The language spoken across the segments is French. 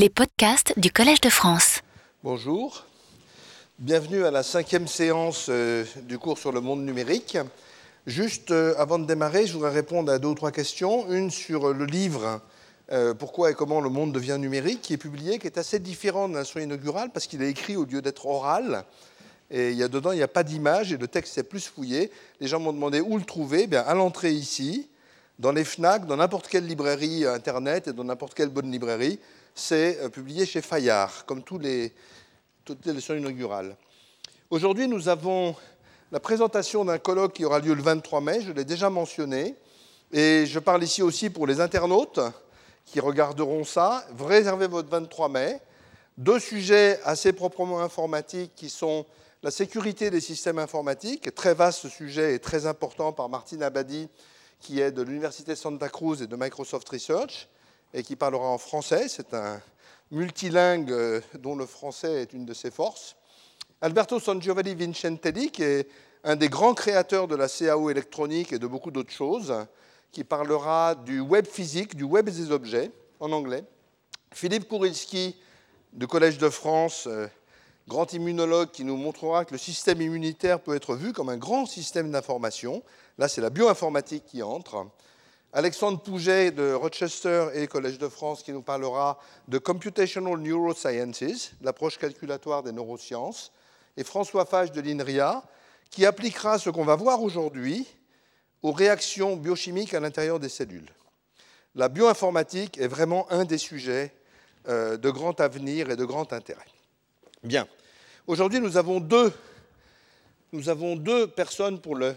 Les podcasts du Collège de France. Bonjour, bienvenue à la cinquième séance euh, du cours sur le monde numérique. Juste euh, avant de démarrer, je voudrais répondre à deux ou trois questions. Une sur le livre euh, Pourquoi et comment le monde devient numérique, qui est publié, qui est assez différent de la leçon inaugurale parce qu'il est écrit au lieu d'être oral. Et il y a dedans, il n'y a pas d'image et le texte est plus fouillé. Les gens m'ont demandé où le trouver. Bien, à l'entrée ici, dans les FNAC, dans n'importe quelle librairie Internet et dans n'importe quelle bonne librairie, c'est euh, publié chez Fayard, comme toutes les leçons inaugurales. Aujourd'hui, nous avons la présentation d'un colloque qui aura lieu le 23 mai, je l'ai déjà mentionné, et je parle ici aussi pour les internautes qui regarderont ça. Réservez votre 23 mai. Deux sujets assez proprement informatiques qui sont la sécurité des systèmes informatiques, très vaste sujet et très important par Martine Abadi, qui est de l'Université Santa Cruz et de Microsoft Research, et qui parlera en français. C'est un multilingue euh, dont le français est une de ses forces. Alberto Sangiovanni Vincentelli, qui est un des grands créateurs de la CAO électronique et de beaucoup d'autres choses, qui parlera du web physique, du web des objets, en anglais. Philippe Kourilski, du Collège de France, euh, grand immunologue, qui nous montrera que le système immunitaire peut être vu comme un grand système d'information. Là, c'est la bioinformatique qui entre. Alexandre Pouget de Rochester et Collège de France qui nous parlera de Computational Neurosciences, l'approche calculatoire des neurosciences, et François Fage de l'INRIA qui appliquera ce qu'on va voir aujourd'hui aux réactions biochimiques à l'intérieur des cellules. La bioinformatique est vraiment un des sujets euh, de grand avenir et de grand intérêt. Bien. Aujourd'hui, nous avons deux, nous avons deux personnes pour le.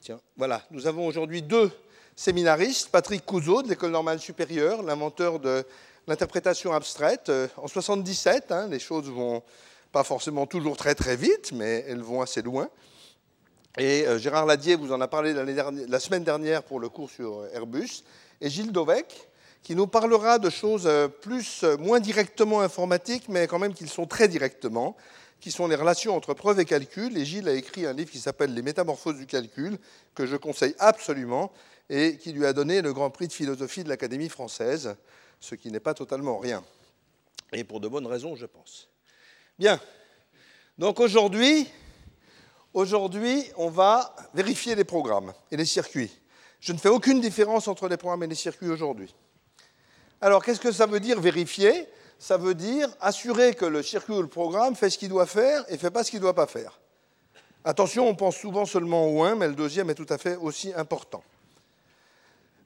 Tiens, voilà. Nous avons aujourd'hui deux séminariste, Patrick Couzeau de l'École normale supérieure, l'inventeur de l'interprétation abstraite. Euh, en 77, hein, les choses vont pas forcément toujours très très vite, mais elles vont assez loin. Et euh, Gérard Ladier vous en a parlé la semaine dernière pour le cours sur euh, Airbus. Et Gilles Dovec, qui nous parlera de choses plus, moins directement informatiques, mais quand même qui sont très directement, qui sont les relations entre preuve et calcul. Et Gilles a écrit un livre qui s'appelle Les métamorphoses du calcul, que je conseille absolument, et qui lui a donné le Grand Prix de philosophie de l'Académie française, ce qui n'est pas totalement rien. Et pour de bonnes raisons, je pense. Bien. Donc aujourd'hui, aujourd'hui, on va vérifier les programmes et les circuits. Je ne fais aucune différence entre les programmes et les circuits aujourd'hui. Alors, qu'est-ce que ça veut dire vérifier? Ça veut dire assurer que le circuit ou le programme fait ce qu'il doit faire et ne fait pas ce qu'il ne doit pas faire. Attention, on pense souvent seulement au 1, mais le deuxième est tout à fait aussi important.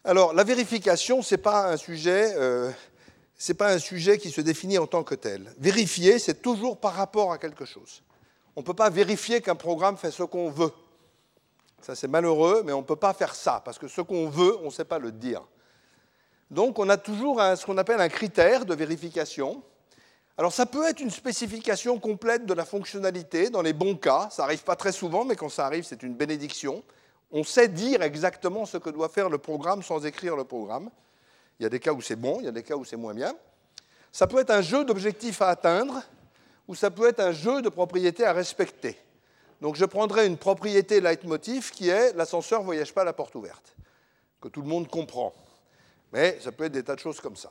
Alors, la vérification, ce n'est pas, un sujet, euh, pas un sujet qui se définit en tant que tel. Vérifier, c'est toujours par rapport à quelque chose. On ne peut pas vérifier qu'un programme fait ce qu'on veut. Ça, c'est malheureux, mais on ne peut pas faire ça, parce que ce qu'on veut, on ne sait pas le dire. Donc, on a toujours ce qu'on appelle un critère de vérification. Alors, ça peut être une spécification complète de la fonctionnalité, dans les bons cas. Ça n'arrive pas très souvent, mais quand ça arrive, c'est une bénédiction on sait dire exactement ce que doit faire le programme sans écrire le programme. Il y a des cas où c'est bon, il y a des cas où c'est moins bien. Ça peut être un jeu d'objectifs à atteindre, ou ça peut être un jeu de propriétés à respecter. Donc je prendrai une propriété leitmotiv qui est l'ascenseur ne voyage pas à la porte ouverte, que tout le monde comprend. Mais ça peut être des tas de choses comme ça.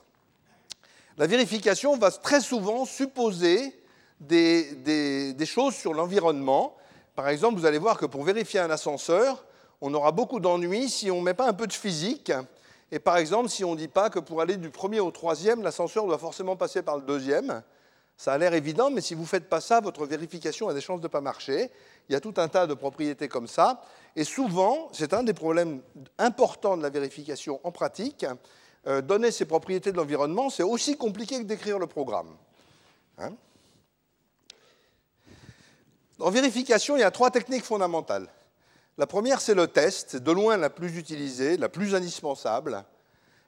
La vérification va très souvent supposer des, des choses sur l'environnement. Par exemple, vous allez voir que pour vérifier un ascenseur, on aura beaucoup d'ennuis si on ne met pas un peu de physique. Et par exemple, si on ne dit pas que pour aller du premier au troisième, l'ascenseur doit forcément passer par le deuxième. Ça a l'air évident, mais si vous ne faites pas ça, votre vérification a des chances de ne pas marcher. Il y a tout un tas de propriétés comme ça. Et souvent, c'est un des problèmes importants de la vérification en pratique. Euh, donner ces propriétés de l'environnement, c'est aussi compliqué que d'écrire le programme. Hein en vérification, il y a trois techniques fondamentales. La première, c'est le test, de loin la plus utilisée, la plus indispensable.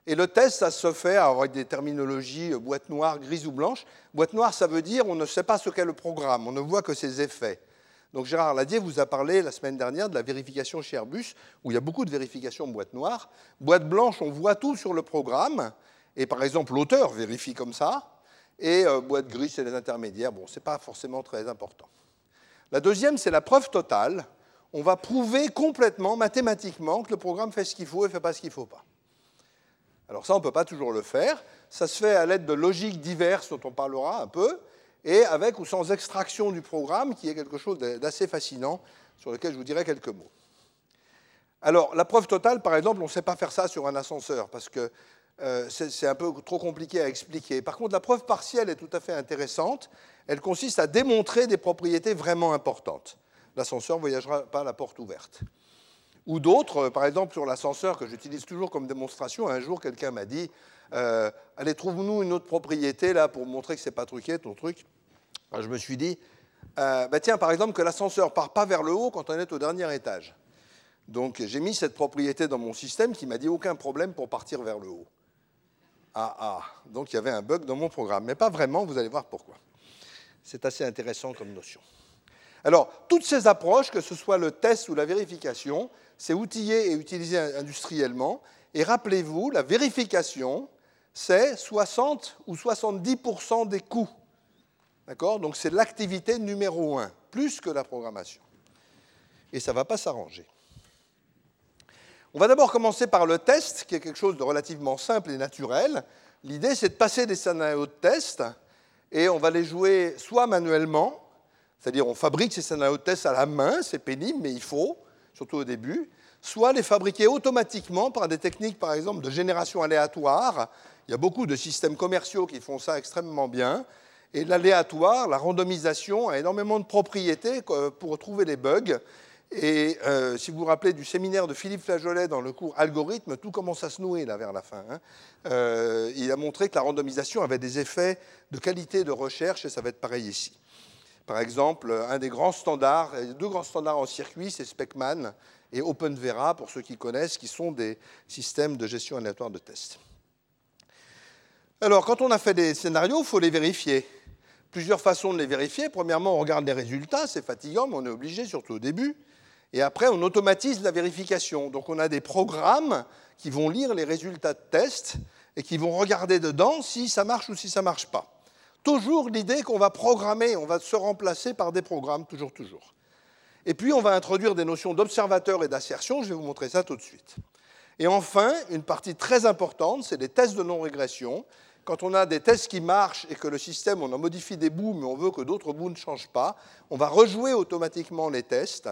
Et le test, ça se fait avec des terminologies euh, boîte noire, grise ou blanche. Boîte noire, ça veut dire on ne sait pas ce qu'est le programme, on ne voit que ses effets. Donc Gérard Ladier vous a parlé la semaine dernière de la vérification chez Airbus, où il y a beaucoup de vérifications boîte noire. Boîte blanche, on voit tout sur le programme, et par exemple l'auteur vérifie comme ça, et euh, boîte grise, c'est les intermédiaires. Bon, ce n'est pas forcément très important. La deuxième, c'est la preuve totale on va prouver complètement, mathématiquement, que le programme fait ce qu'il faut et ne fait pas ce qu'il ne faut pas. Alors ça, on ne peut pas toujours le faire. ça se fait à l'aide de logiques diverses dont on parlera un peu, et avec ou sans extraction du programme, qui est quelque chose d'assez fascinant, sur lequel je vous dirai quelques mots. Alors, la preuve totale, par exemple, on ne sait pas faire ça sur un ascenseur, parce que euh, c'est un peu trop compliqué à expliquer. Par contre, la preuve partielle est tout à fait intéressante. Elle consiste à démontrer des propriétés vraiment importantes. L'ascenseur ne voyagera pas à la porte ouverte. Ou d'autres, euh, par exemple sur l'ascenseur que j'utilise toujours comme démonstration, un jour quelqu'un m'a dit euh, Allez, trouve-nous une autre propriété là pour montrer que ce n'est pas truqué ton truc. je me suis dit bah, Tiens, par exemple, que l'ascenseur ne part pas vers le haut quand on est au dernier étage. Donc j'ai mis cette propriété dans mon système qui m'a dit aucun problème pour partir vers le haut. Ah, ah, donc il y avait un bug dans mon programme, mais pas vraiment, vous allez voir pourquoi. C'est assez intéressant comme notion. Alors, toutes ces approches, que ce soit le test ou la vérification, c'est outillé et utilisé industriellement. Et rappelez-vous, la vérification, c'est 60 ou 70% des coûts. D'accord? Donc c'est l'activité numéro un, plus que la programmation. Et ça ne va pas s'arranger. On va d'abord commencer par le test, qui est quelque chose de relativement simple et naturel. L'idée, c'est de passer des scénarios de test et on va les jouer soit manuellement, c'est-à-dire on fabrique ces de test à la main, c'est pénible, mais il faut, surtout au début, soit les fabriquer automatiquement par des techniques, par exemple, de génération aléatoire. Il y a beaucoup de systèmes commerciaux qui font ça extrêmement bien. Et l'aléatoire, la randomisation, a énormément de propriétés pour trouver les bugs. Et euh, si vous vous rappelez du séminaire de Philippe Flageolet dans le cours Algorithme, tout commence à se nouer vers la fin. Hein. Euh, il a montré que la randomisation avait des effets de qualité de recherche et ça va être pareil ici. Par exemple, un des grands standards, deux grands standards en circuit, c'est Speckman et OpenVera, pour ceux qui connaissent, qui sont des systèmes de gestion aléatoire de tests. Alors, quand on a fait des scénarios, il faut les vérifier. Plusieurs façons de les vérifier. Premièrement, on regarde les résultats, c'est fatigant, mais on est obligé, surtout au début. Et après, on automatise la vérification. Donc on a des programmes qui vont lire les résultats de test et qui vont regarder dedans si ça marche ou si ça ne marche pas. Toujours l'idée qu'on va programmer, on va se remplacer par des programmes, toujours, toujours. Et puis on va introduire des notions d'observateur et d'assertion, je vais vous montrer ça tout de suite. Et enfin, une partie très importante, c'est les tests de non-régression. Quand on a des tests qui marchent et que le système, on en modifie des bouts, mais on veut que d'autres bouts ne changent pas, on va rejouer automatiquement les tests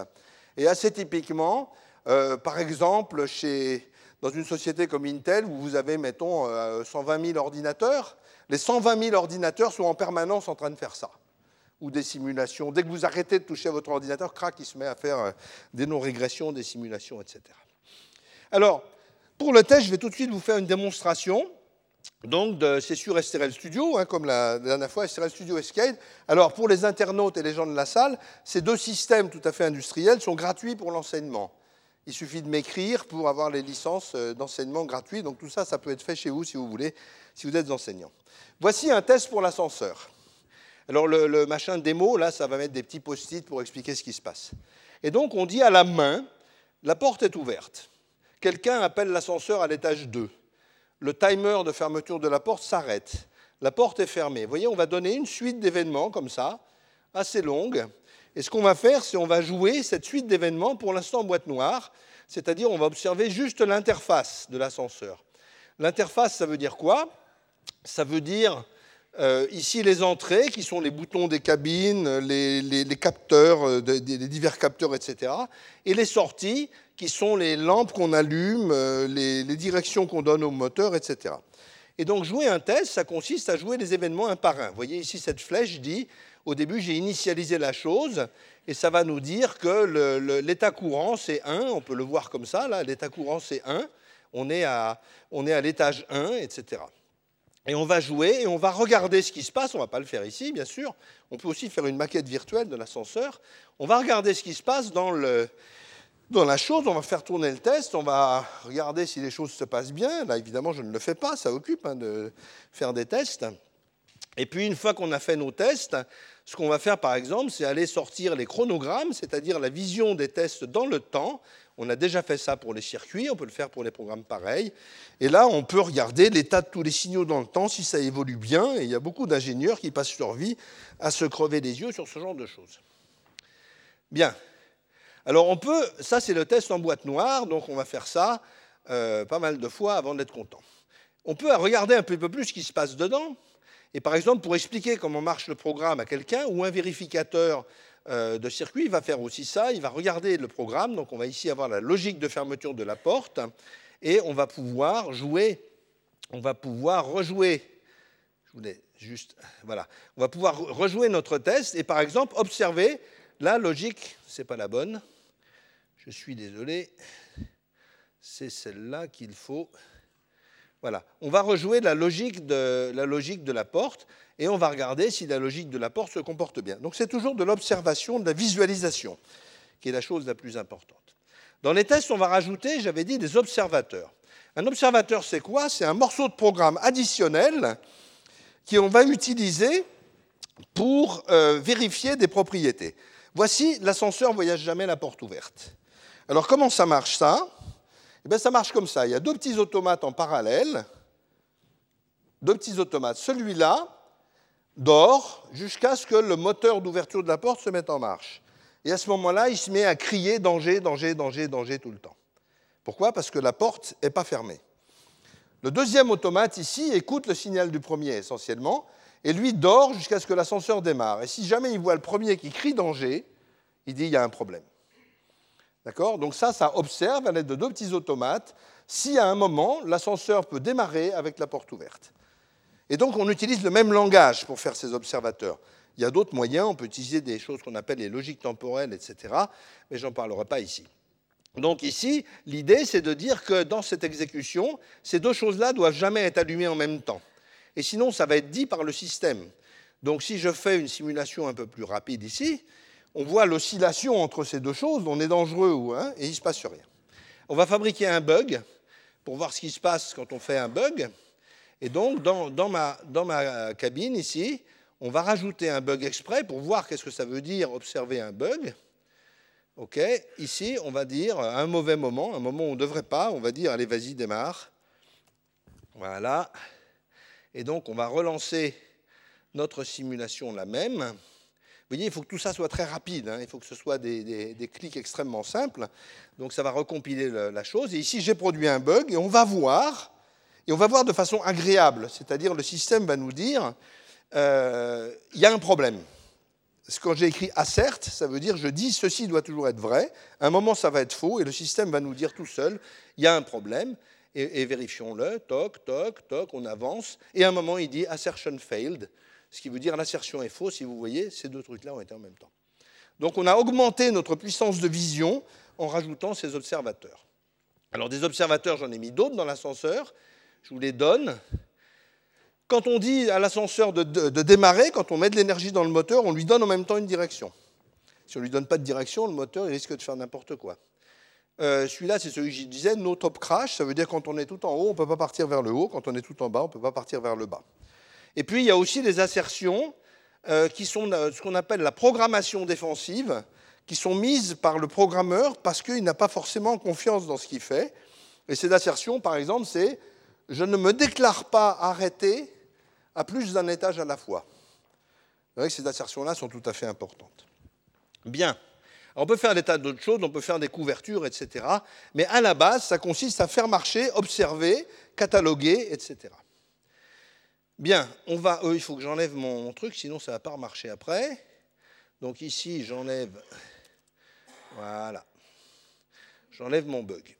et assez typiquement, euh, par exemple, chez, dans une société comme Intel, où vous avez, mettons, 120 euh, 000 ordinateurs, les 120 000 ordinateurs sont en permanence en train de faire ça. Ou des simulations. Dès que vous arrêtez de toucher à votre ordinateur, crac, il se met à faire euh, des non-régressions, des simulations, etc. Alors, pour le test, je vais tout de suite vous faire une démonstration. Donc, c'est sur STRL Studio, hein, comme la, dernière fois, STRL Studio Escape. Alors, pour les internautes et les gens de la salle, ces deux systèmes tout à fait industriels sont gratuits pour l'enseignement. Il suffit de m'écrire pour avoir les licences euh, d'enseignement gratuits. Donc, tout ça, ça peut être fait chez vous si vous voulez, si vous êtes enseignant. Voici un test pour l'ascenseur. Alors, le, le machin démo, là, ça va mettre des petits post-it pour expliquer ce qui se passe. Et donc, on dit à la main, la porte est ouverte. Quelqu'un appelle l'ascenseur à l'étage 2 le timer de fermeture de la porte s'arrête. La porte est fermée. Vous voyez, on va donner une suite d'événements comme ça, assez longue. Et ce qu'on va faire, c'est on va jouer cette suite d'événements pour l'instant en boîte noire, c'est-à-dire on va observer juste l'interface de l'ascenseur. L'interface, ça veut dire quoi? Ça veut dire euh, ici les entrées, qui sont les boutons des cabines, les, capteurs, euh, les divers capteurs, etc. Et les sorties, qui sont les lampes qu'on allume, euh, les, directions qu'on donne au moteur, etc. Et donc jouer un test, ça consiste à jouer les événements un par un. Vous voyez ici cette flèche dit, au début j'ai initialisé la chose, et ça va nous dire que l'état courant c'est 1, on peut le voir comme ça, là, l'état courant c'est 1, on est à, à l'étage 1, etc. Et on va jouer et on va regarder ce qui se passe. On ne va pas le faire ici, bien sûr. On peut aussi faire une maquette virtuelle de l'ascenseur. On va regarder ce qui se passe dans le, dans la chose, on va faire tourner le test, on va regarder si les choses se passent bien. Là, évidemment, je ne le fais pas, ça occupe hein, de faire des tests. Et puis, une fois qu'on a fait nos tests, ce qu'on va faire, par exemple, c'est aller sortir les chronogrammes, c'est-à-dire la vision des tests dans le temps. On a déjà fait ça pour les circuits, on peut le faire pour les programmes pareils. Et là, on peut regarder l'état de tous les signaux dans le temps, si ça évolue bien. Et il y a beaucoup d'ingénieurs qui passent leur vie à se crever les yeux sur ce genre de choses. Bien, alors on peut, ça c'est le test en boîte noire, donc on va faire ça euh, pas mal de fois avant d'être content. on peut regarder un peu plus ce qui se passe dedans. Et par exemple, pour expliquer comment marche le programme à quelqu'un ou un vérificateur euh, de circuit va faire aussi ça, il va regarder le programme. Donc on va ici avoir la logique de fermeture de la porte et on va pouvoir jouer, on va pouvoir rejouer. Je voulais juste, voilà, on va pouvoir rejouer notre test et par exemple observer la logique, c'est pas la bonne. Je suis désolé, c'est celle-là qu'il faut. On va rejouer la logique, de, la logique de la porte et on va regarder si la logique de la porte se comporte bien. Donc c'est toujours de l'observation, de la visualisation qui est la chose la plus importante. Dans les tests, on va rajouter, j'avais dit, des observateurs. Un observateur, c'est quoi? C'est un morceau de programme additionnel qu'on va utiliser pour euh, vérifier des propriétés. Voici l'ascenseur voyage jamais la porte ouverte. Alors comment ça marche ça? Eh ça marche comme ça. Il y a deux petits automates en parallèle. Deux petits automates. Celui-là dort jusqu'à ce que le moteur d'ouverture de la porte se mette en marche. Et à ce moment-là, il se met à crier danger, danger, danger, danger tout le temps. Pourquoi? Parce que la porte n'est pas fermée. Le deuxième automate ici écoute le signal du premier essentiellement, et lui dort jusqu'à ce que l'ascenseur démarre. Et si jamais il voit le premier qui crie danger, il dit il y a un problème. D'accord? Donc ça, ça observe à l'aide de deux petits automates si à un moment l'ascenseur peut démarrer avec la porte ouverte. Et donc on utilise le même langage pour faire ces observateurs. Il y a d'autres moyens, on peut utiliser des choses qu'on appelle les logiques temporelles, etc., mais j'en parlerai pas ici. Donc ici, l'idée, c'est de dire que dans cette exécution, ces deux choses-là doivent jamais être allumées en même temps. Et sinon, ça va être dit par le système. Donc si je fais une simulation un peu plus rapide ici, on voit l'oscillation entre ces deux choses, on est dangereux ou hein, et il ne se passe rien. On va fabriquer un bug pour voir ce qui se passe quand on fait un bug. Et donc, dans, ma, ma cabine ici, on va rajouter un bug exprès pour voir qu'est-ce que ça veut dire observer un bug. OK Ici, on va dire à un mauvais moment, un moment où on ne devrait pas, on va dire allez, vas-y, démarre. Voilà. Et donc, on va relancer notre simulation la même. Vous voyez, il faut que tout ça soit très rapide, hein. il faut que ce soit des, clics extrêmement simples. Donc ça va recompiler la chose. Et ici, j'ai produit un bug et on va voir, et on va voir de façon agréable, c'est-à-dire le système va nous dire, euh, il y a un problème. Quand j'ai écrit assert, ça veut dire je dis ceci doit toujours être vrai. À un moment, ça va être faux et le système va nous dire tout seul, il y a un problème. Et, et vérifions-le, toc, toc, toc, on avance. Et à un moment, il dit assertion failed ce qui veut dire l'assertion est fausse, si vous voyez, ces deux trucs-là ont été en même temps. Donc on a augmenté notre puissance de vision en rajoutant ces observateurs. Alors des observateurs, j'en ai mis d'autres dans l'ascenseur, je vous les donne. Quand on dit à l'ascenseur de, démarrer, quand on met de l'énergie dans le moteur, on lui donne en même temps une direction. Si on ne lui donne pas de direction, le moteur risque de faire n'importe quoi. Euh, celui-là, c'est celui que je disais, no top crash, ça veut dire quand on est tout en haut, on ne peut pas partir vers le haut, quand on est tout en bas, on ne peut pas partir vers le bas. Et puis, il y a aussi des assertions euh, qui sont euh, ce qu'on appelle la programmation défensive, qui sont mises par le programmeur parce qu'il n'a pas forcément confiance dans ce qu'il fait. Et ces assertions, par exemple, c'est je ne me déclare pas arrêté à plus d'un étage à la fois. Vous voyez que ces assertions-là sont tout à fait importantes. Bien. on peut faire des tas d'autres choses, on peut faire des couvertures, etc. Mais à la base, ça consiste à faire marcher, observer, cataloguer, etc. Bien, on va. Euh, il faut que j'enlève mon truc, sinon ça ne va pas remarcher après. Donc ici, j'enlève. Voilà. J'enlève mon bug.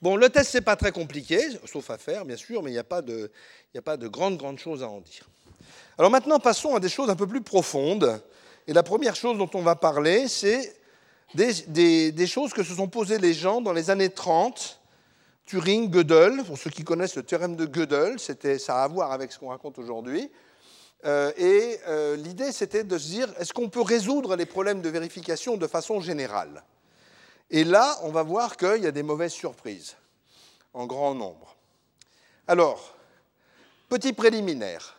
Bon, le test, ce n'est pas très compliqué, sauf à faire, bien sûr, mais il n'y a pas de, a grandes, choses à en dire. Alors maintenant, passons à des choses un peu plus profondes. Et la première chose dont on va parler, c'est des, des choses que se sont posées les gens dans les années 30 Turing, Gödel, pour ceux qui connaissent le théorème de Gödel, ça a à voir avec ce qu'on raconte aujourd'hui. Euh, et euh, l'idée, c'était de se dire, est-ce qu'on peut résoudre les problèmes de vérification de façon générale? Et là, on va voir qu'il y a des mauvaises surprises, en grand nombre. Alors, petit préliminaire.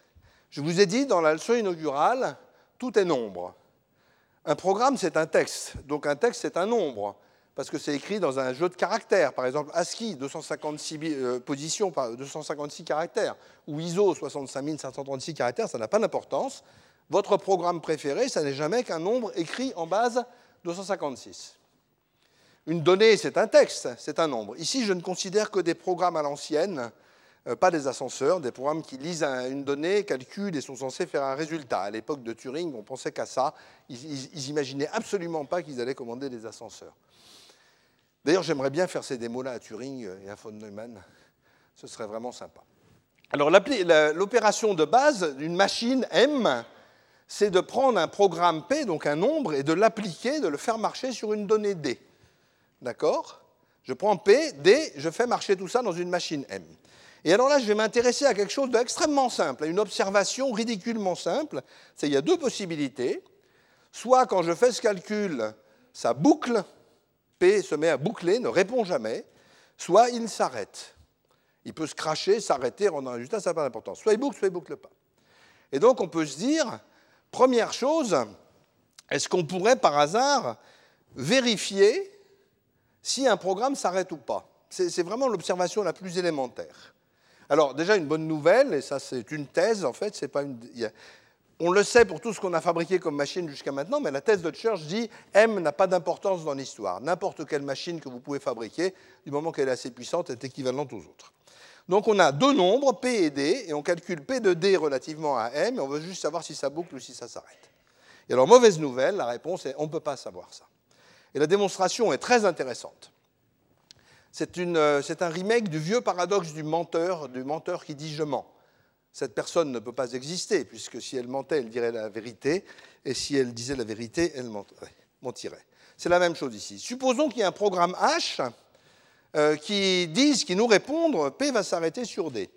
Je vous ai dit, dans la leçon inaugurale, tout est nombre. Un programme, c'est un texte. Donc un texte, c'est un nombre parce que c'est écrit dans un jeu de caractères. Par exemple, ASCII, 256 euh, positions, 256 caractères, ou ISO, 65 536 caractères, ça n'a pas d'importance. Votre programme préféré, ça n'est jamais qu'un nombre écrit en base 256. Une donnée, c'est un texte, c'est un nombre. Ici, je ne considère que des programmes à l'ancienne, euh, pas des ascenseurs, des programmes qui lisent une donnée, calculent et sont censés faire un résultat. À l'époque de Turing, on pensait qu'à ça. Ils n'imaginaient absolument pas qu'ils allaient commander des ascenseurs. D'ailleurs, j'aimerais bien faire ces démos-là à Turing et à von Neumann. Ce serait vraiment sympa. Alors, l'opération de base d'une machine M, c'est de prendre un programme P, donc un nombre, et de l'appliquer, de le faire marcher sur une donnée D. D'accord? Je prends P, D, je fais marcher tout ça dans une machine M. Et alors là, je vais m'intéresser à quelque chose d'extrêmement simple, à une observation ridiculement simple. C'est il y a deux possibilités. Soit quand je fais ce calcul, ça boucle, P se met à boucler, ne répond jamais, soit il s'arrête. Il peut se cracher, s'arrêter, rendre un résultat, ça n'a pas d'importance. Soit il boucle, soit il ne boucle pas. Et donc on peut se dire, première chose, est-ce qu'on pourrait par hasard vérifier si un programme s'arrête ou pas? C'est vraiment l'observation la plus élémentaire. Alors déjà une bonne nouvelle, et ça c'est une thèse en fait, c'est pas une... On le sait pour tout ce qu'on a fabriqué comme machine jusqu'à maintenant, mais la thèse de Church dit M n'a pas d'importance dans l'histoire. N'importe quelle machine que vous pouvez fabriquer, du moment qu'elle est assez puissante, est équivalente aux autres. Donc on a deux nombres, P et D, et on calcule P de D relativement à M, et on veut juste savoir si ça boucle ou si ça s'arrête. Et alors, mauvaise nouvelle, la réponse est on ne peut pas savoir ça. Et la démonstration est très intéressante. Euh, c'est un remake du vieux paradoxe du menteur, du menteur qui dit je mens. Cette personne ne peut pas exister, puisque si elle mentait, elle dirait la vérité, et si elle disait la vérité, elle mentirait. C'est la même chose ici. Supposons qu'il y ait un programme H euh, qui dise, qui nous réponde, P va s'arrêter sur D.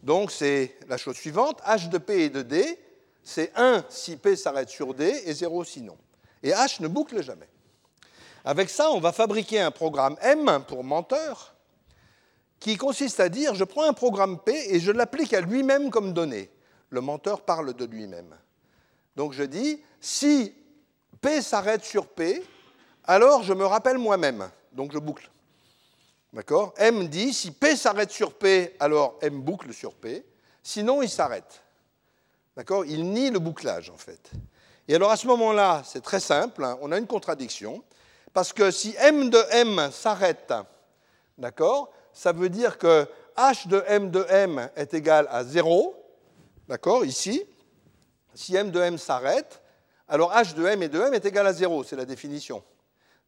Donc c'est la chose suivante, H de P et de D, c'est 1 si P s'arrête sur D et 0 sinon. Et H ne boucle jamais. Avec ça, on va fabriquer un programme M pour menteur qui consiste à dire je prends un programme P et je l'applique à lui-même comme donnée. Le menteur parle de lui-même. Donc je dis si P s'arrête sur P, alors je me rappelle moi-même. Donc je boucle. D'accord? M dit si P s'arrête sur P, alors M boucle sur P. Sinon, il s'arrête. D'accord? Il nie le bouclage, en fait. Et alors, à ce moment-là, c'est très simple, hein, on a une contradiction. Parce que si m de m s'arrête, d'accord, ça veut dire que h de m de m est égal à 0, d'accord, ici. Si m de m s'arrête, alors h de m et de m est égal à 0, c'est la définition.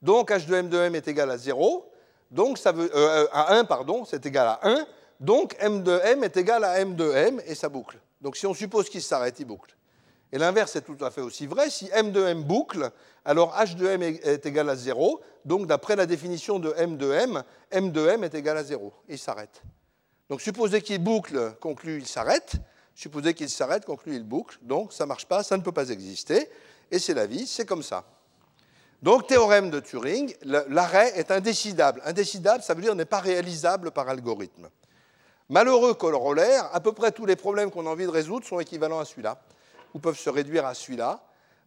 Donc h de m de m est égal à 0, donc ça veut, euh, euh, à 1, pardon, c'est égal à 1, donc m de m est égal à m de m, et ça boucle. Donc si on suppose qu'il s'arrête, il boucle. Et l'inverse est tout à fait aussi vrai. Si m de m boucle, alors h de m est égal à 0. Donc d'après la définition de m de m, m de m est égal à 0. Et il s'arrête. Donc supposez qu'il boucle, conclut, il s'arrête. Supposez qu'il s'arrête, conclut, il boucle. Donc ça ne marche pas, ça ne peut pas exister. Et c'est la vie, c'est comme ça. Donc théorème de Turing, l'arrêt est indécidable. Indécidable, ça veut dire n'est pas réalisable par algorithme. Malheureux corollaire, à peu près tous les problèmes qu'on a envie de résoudre sont équivalents à celui-là ou peuvent se réduire à celui-là.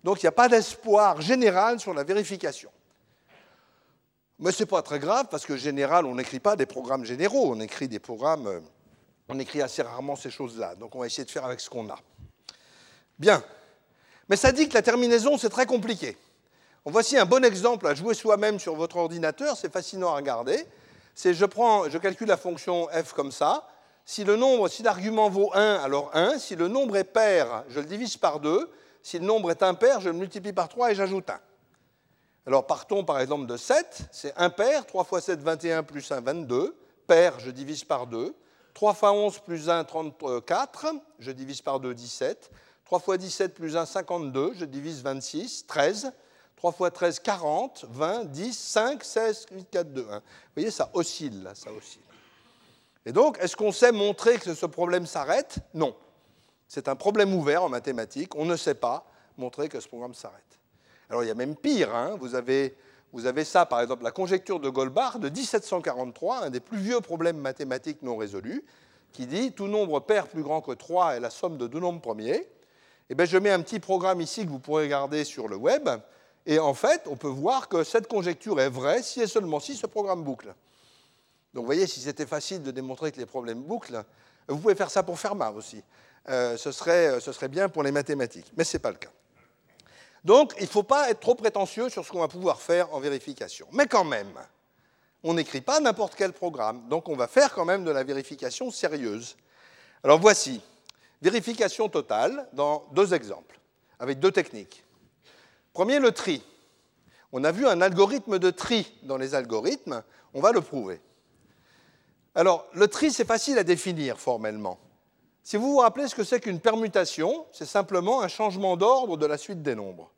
Donc il n'y a pas d'espoir général sur la vérification. Mais ce n'est pas très grave, parce que général, on n'écrit pas des programmes généraux, on écrit des programmes, euh, on écrit assez rarement ces choses-là. Donc on va essayer de faire avec ce qu'on a. Bien. Mais ça dit que la terminaison, c'est très compliqué. voici un bon exemple à jouer soi-même sur votre ordinateur, c'est fascinant à regarder. C'est je prends, je calcule la fonction f comme ça, si le nombre, si l'argument vaut 1, alors 1. Si le nombre est pair, je le divise par 2. Si le nombre est impair, je le multiplie par 3 et j'ajoute 1. Alors partons par exemple de 7, c'est impair, 3 fois 7, 21, plus 1, 22. Pair, je divise par 2. 3 fois 11 plus 1, 34, je divise par 2, 17. 3 fois 17 plus 1, 52, je divise 26, 13. 3 fois 13, 40, 20, 10, 5, 16, 8, 4, 2, 1. Vous voyez, ça oscille, là, ça oscille. Et donc, est-ce qu'on sait montrer que ce problème s'arrête? Non. C'est un problème ouvert en mathématiques. On ne sait pas montrer que ce programme s'arrête. Alors, il y a même pire. Hein. vous, avez, vous avez ça, par exemple, la conjecture de Goldbach de 1743, un des plus vieux problèmes mathématiques non résolus, qui dit tout nombre pair plus grand que 3 est la somme de deux nombres premiers. Eh bien, je mets un petit programme ici que vous pourrez regarder sur le web. Et en fait, on peut voir que cette conjecture est vraie si et seulement si ce programme boucle. Donc vous voyez, si c'était facile de démontrer que les problèmes bouclent, vous pouvez faire ça pour Fermat aussi. Euh, ce, serait, euh, ce, serait, bien pour les mathématiques, mais ce n'est pas le cas. Donc, il ne faut pas être trop prétentieux sur ce qu'on va pouvoir faire en vérification. Mais quand même, on n'écrit pas n'importe quel programme. Donc, on va faire quand même de la vérification sérieuse. Alors, voici. Vérification totale dans deux exemples, avec deux techniques. Premier, le tri. On a vu un algorithme de tri dans les algorithmes, on va le prouver. Alors, le tri, c'est facile à définir formellement. Si vous vous rappelez ce que c'est qu'une permutation, c'est simplement un changement d'ordre de la suite des nombres,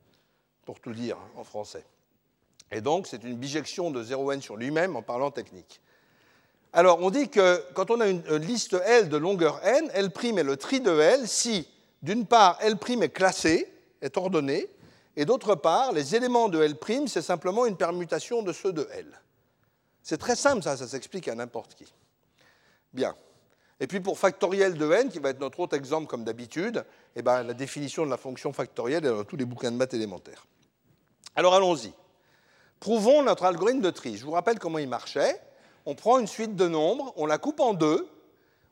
pour tout dire en français. Et donc, c'est une bijection de 0n sur lui-même en parlant technique. Alors, on dit que quand on a une liste L de longueur n, L' est le tri de L si, d'une part, L' est classé, est ordonné, et d'autre part, les éléments de L', c'est simplement une permutation de ceux de L. C'est très simple, ça, ça s'explique à n'importe qui. Bien. Et puis pour factoriel de n, qui va être notre autre exemple comme d'habitude, eh ben, la définition de la fonction factorielle est dans tous les bouquins de maths élémentaires. Alors allons-y. Prouvons notre algorithme de tri. Je vous rappelle comment il marchait. On prend une suite de nombres, on la coupe en deux,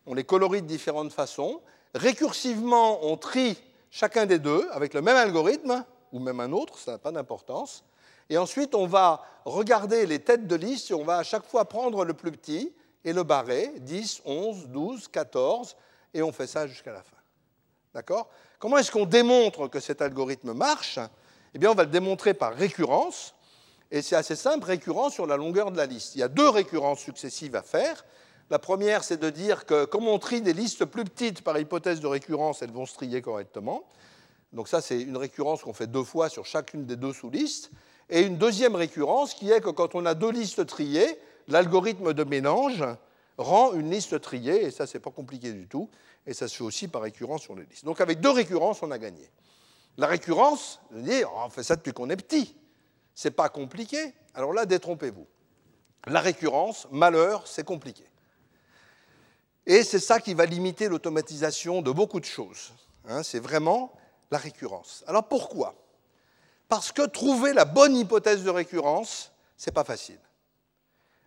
on les colorie de différentes façons. Récursivement, on trie chacun des deux avec le même algorithme, ou même un autre, ça n'a pas d'importance. Et ensuite, on va regarder les têtes de liste et on va à chaque fois prendre le plus petit et le barrer, 10, 11, 12, 14, et on fait ça jusqu'à la fin. D'accord? Comment est-ce qu'on démontre que cet algorithme marche? Eh bien, on va le démontrer par récurrence, et c'est assez simple, récurrence sur la longueur de la liste. Il y a deux récurrences successives à faire. La première, c'est de dire que comme on trie des listes plus petites par hypothèse de récurrence, elles vont se trier correctement. Donc ça, c'est une récurrence qu'on fait deux fois sur chacune des deux sous-listes. Et une deuxième récurrence qui est que quand on a deux listes triées, l'algorithme de mélange rend une liste triée, et ça, c'est pas compliqué du tout, et ça se fait aussi par récurrence sur les listes. Donc avec deux récurrences, on a gagné. La récurrence, on fait ça depuis qu'on est petit. C'est pas compliqué. Alors là, détrompez-vous. La récurrence, malheur, c'est compliqué. Et c'est ça qui va limiter l'automatisation de beaucoup de choses. Hein. c'est vraiment la récurrence. Alors pourquoi? Parce que trouver la bonne hypothèse de récurrence, c'est pas facile.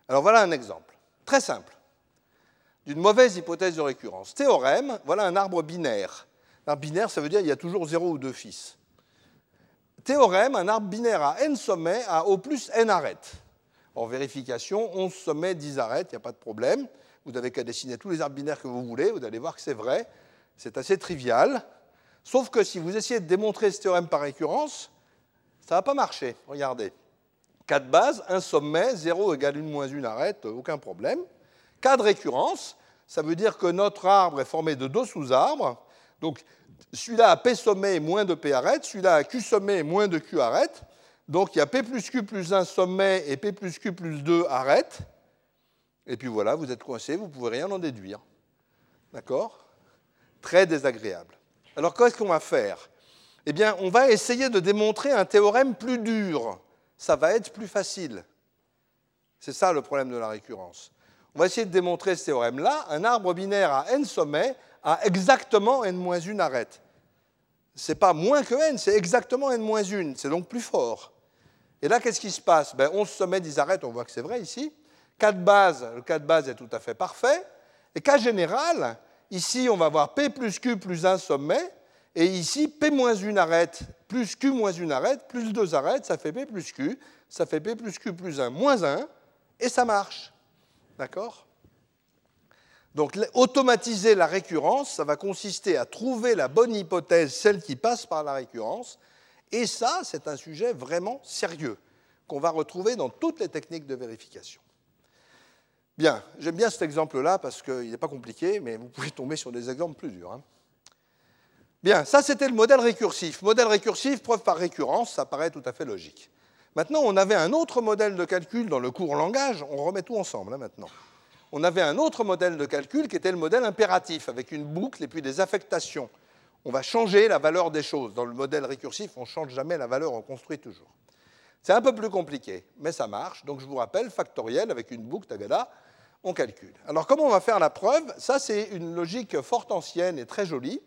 Alors voilà un exemple, très simple, d'une mauvaise hypothèse de récurrence. Théorème, voilà un arbre binaire. Un arbre binaire, ça veut dire qu'il y a toujours zéro ou deux fils. Théorème, un arbre binaire à n sommets a au plus n arêtes. En vérification, 11 sommets, 10 arêtes, il n'y a pas de problème. Vous n'avez qu'à dessiner tous les arbres binaires que vous voulez, vous allez voir que c'est vrai. C'est assez trivial. Sauf que si vous essayez de démontrer ce théorème par récurrence, ça ne va pas marcher. Regardez. 4 bases, un sommet, 0 égale 1 moins 1 arrête, aucun problème. Cas de récurrence, ça veut dire que notre arbre est formé de deux sous-arbres. Donc celui-là a P sommet et moins de P arrête, celui-là a Q sommet et moins de Q arrête. Donc il y a P plus Q plus 1 sommet et P plus Q plus 2 arrête. Et puis voilà, vous êtes coincé, vous ne pouvez rien en déduire. D'accord? Très désagréable. Alors qu'est-ce qu'on va faire? Eh bien, on va essayer de démontrer un théorème plus dur ça va être plus facile. C'est ça le problème de la récurrence. On va essayer de démontrer ce théorème-là. Un arbre binaire à n sommets a exactement n-1 arête. Ce n'est pas moins que n, c'est exactement n-1. C'est donc plus fort. Et là, qu'est-ce qui se passe? Ben, 11 sommets, 10 arêtes, on voit que c'est vrai ici. Cas de base, le cas de base est tout à fait parfait. Et cas général, ici, on va avoir P plus Q plus 1 sommet. Et ici, P moins 1 arête plus Q moins 1 arête, plus 2 arêtes, ça fait P plus Q, ça fait P plus Q plus 1 moins 1, et ça marche. D'accord? Donc, automatiser la récurrence, ça va consister à trouver la bonne hypothèse, celle qui passe par la récurrence, et ça, c'est un sujet vraiment sérieux, qu'on va retrouver dans toutes les techniques de vérification. Bien, j'aime bien cet exemple-là parce qu'il n'est pas compliqué, mais vous pouvez tomber sur des exemples plus durs. Hein. Bien, ça c'était le modèle récursif. Modèle récursif, preuve par récurrence, ça paraît tout à fait logique. Maintenant, on avait un autre modèle de calcul dans le cours langage, on remet tout ensemble hein, maintenant. On avait un autre modèle de calcul qui était le modèle impératif, avec une boucle et puis des affectations. On va changer la valeur des choses. Dans le modèle récursif, on ne change jamais la valeur, on construit toujours. C'est un peu plus compliqué, mais ça marche. Donc je vous rappelle, factoriel avec une boucle tagada, on calcule. Alors comment on va faire la preuve? Ça, c'est une logique fort ancienne et très jolie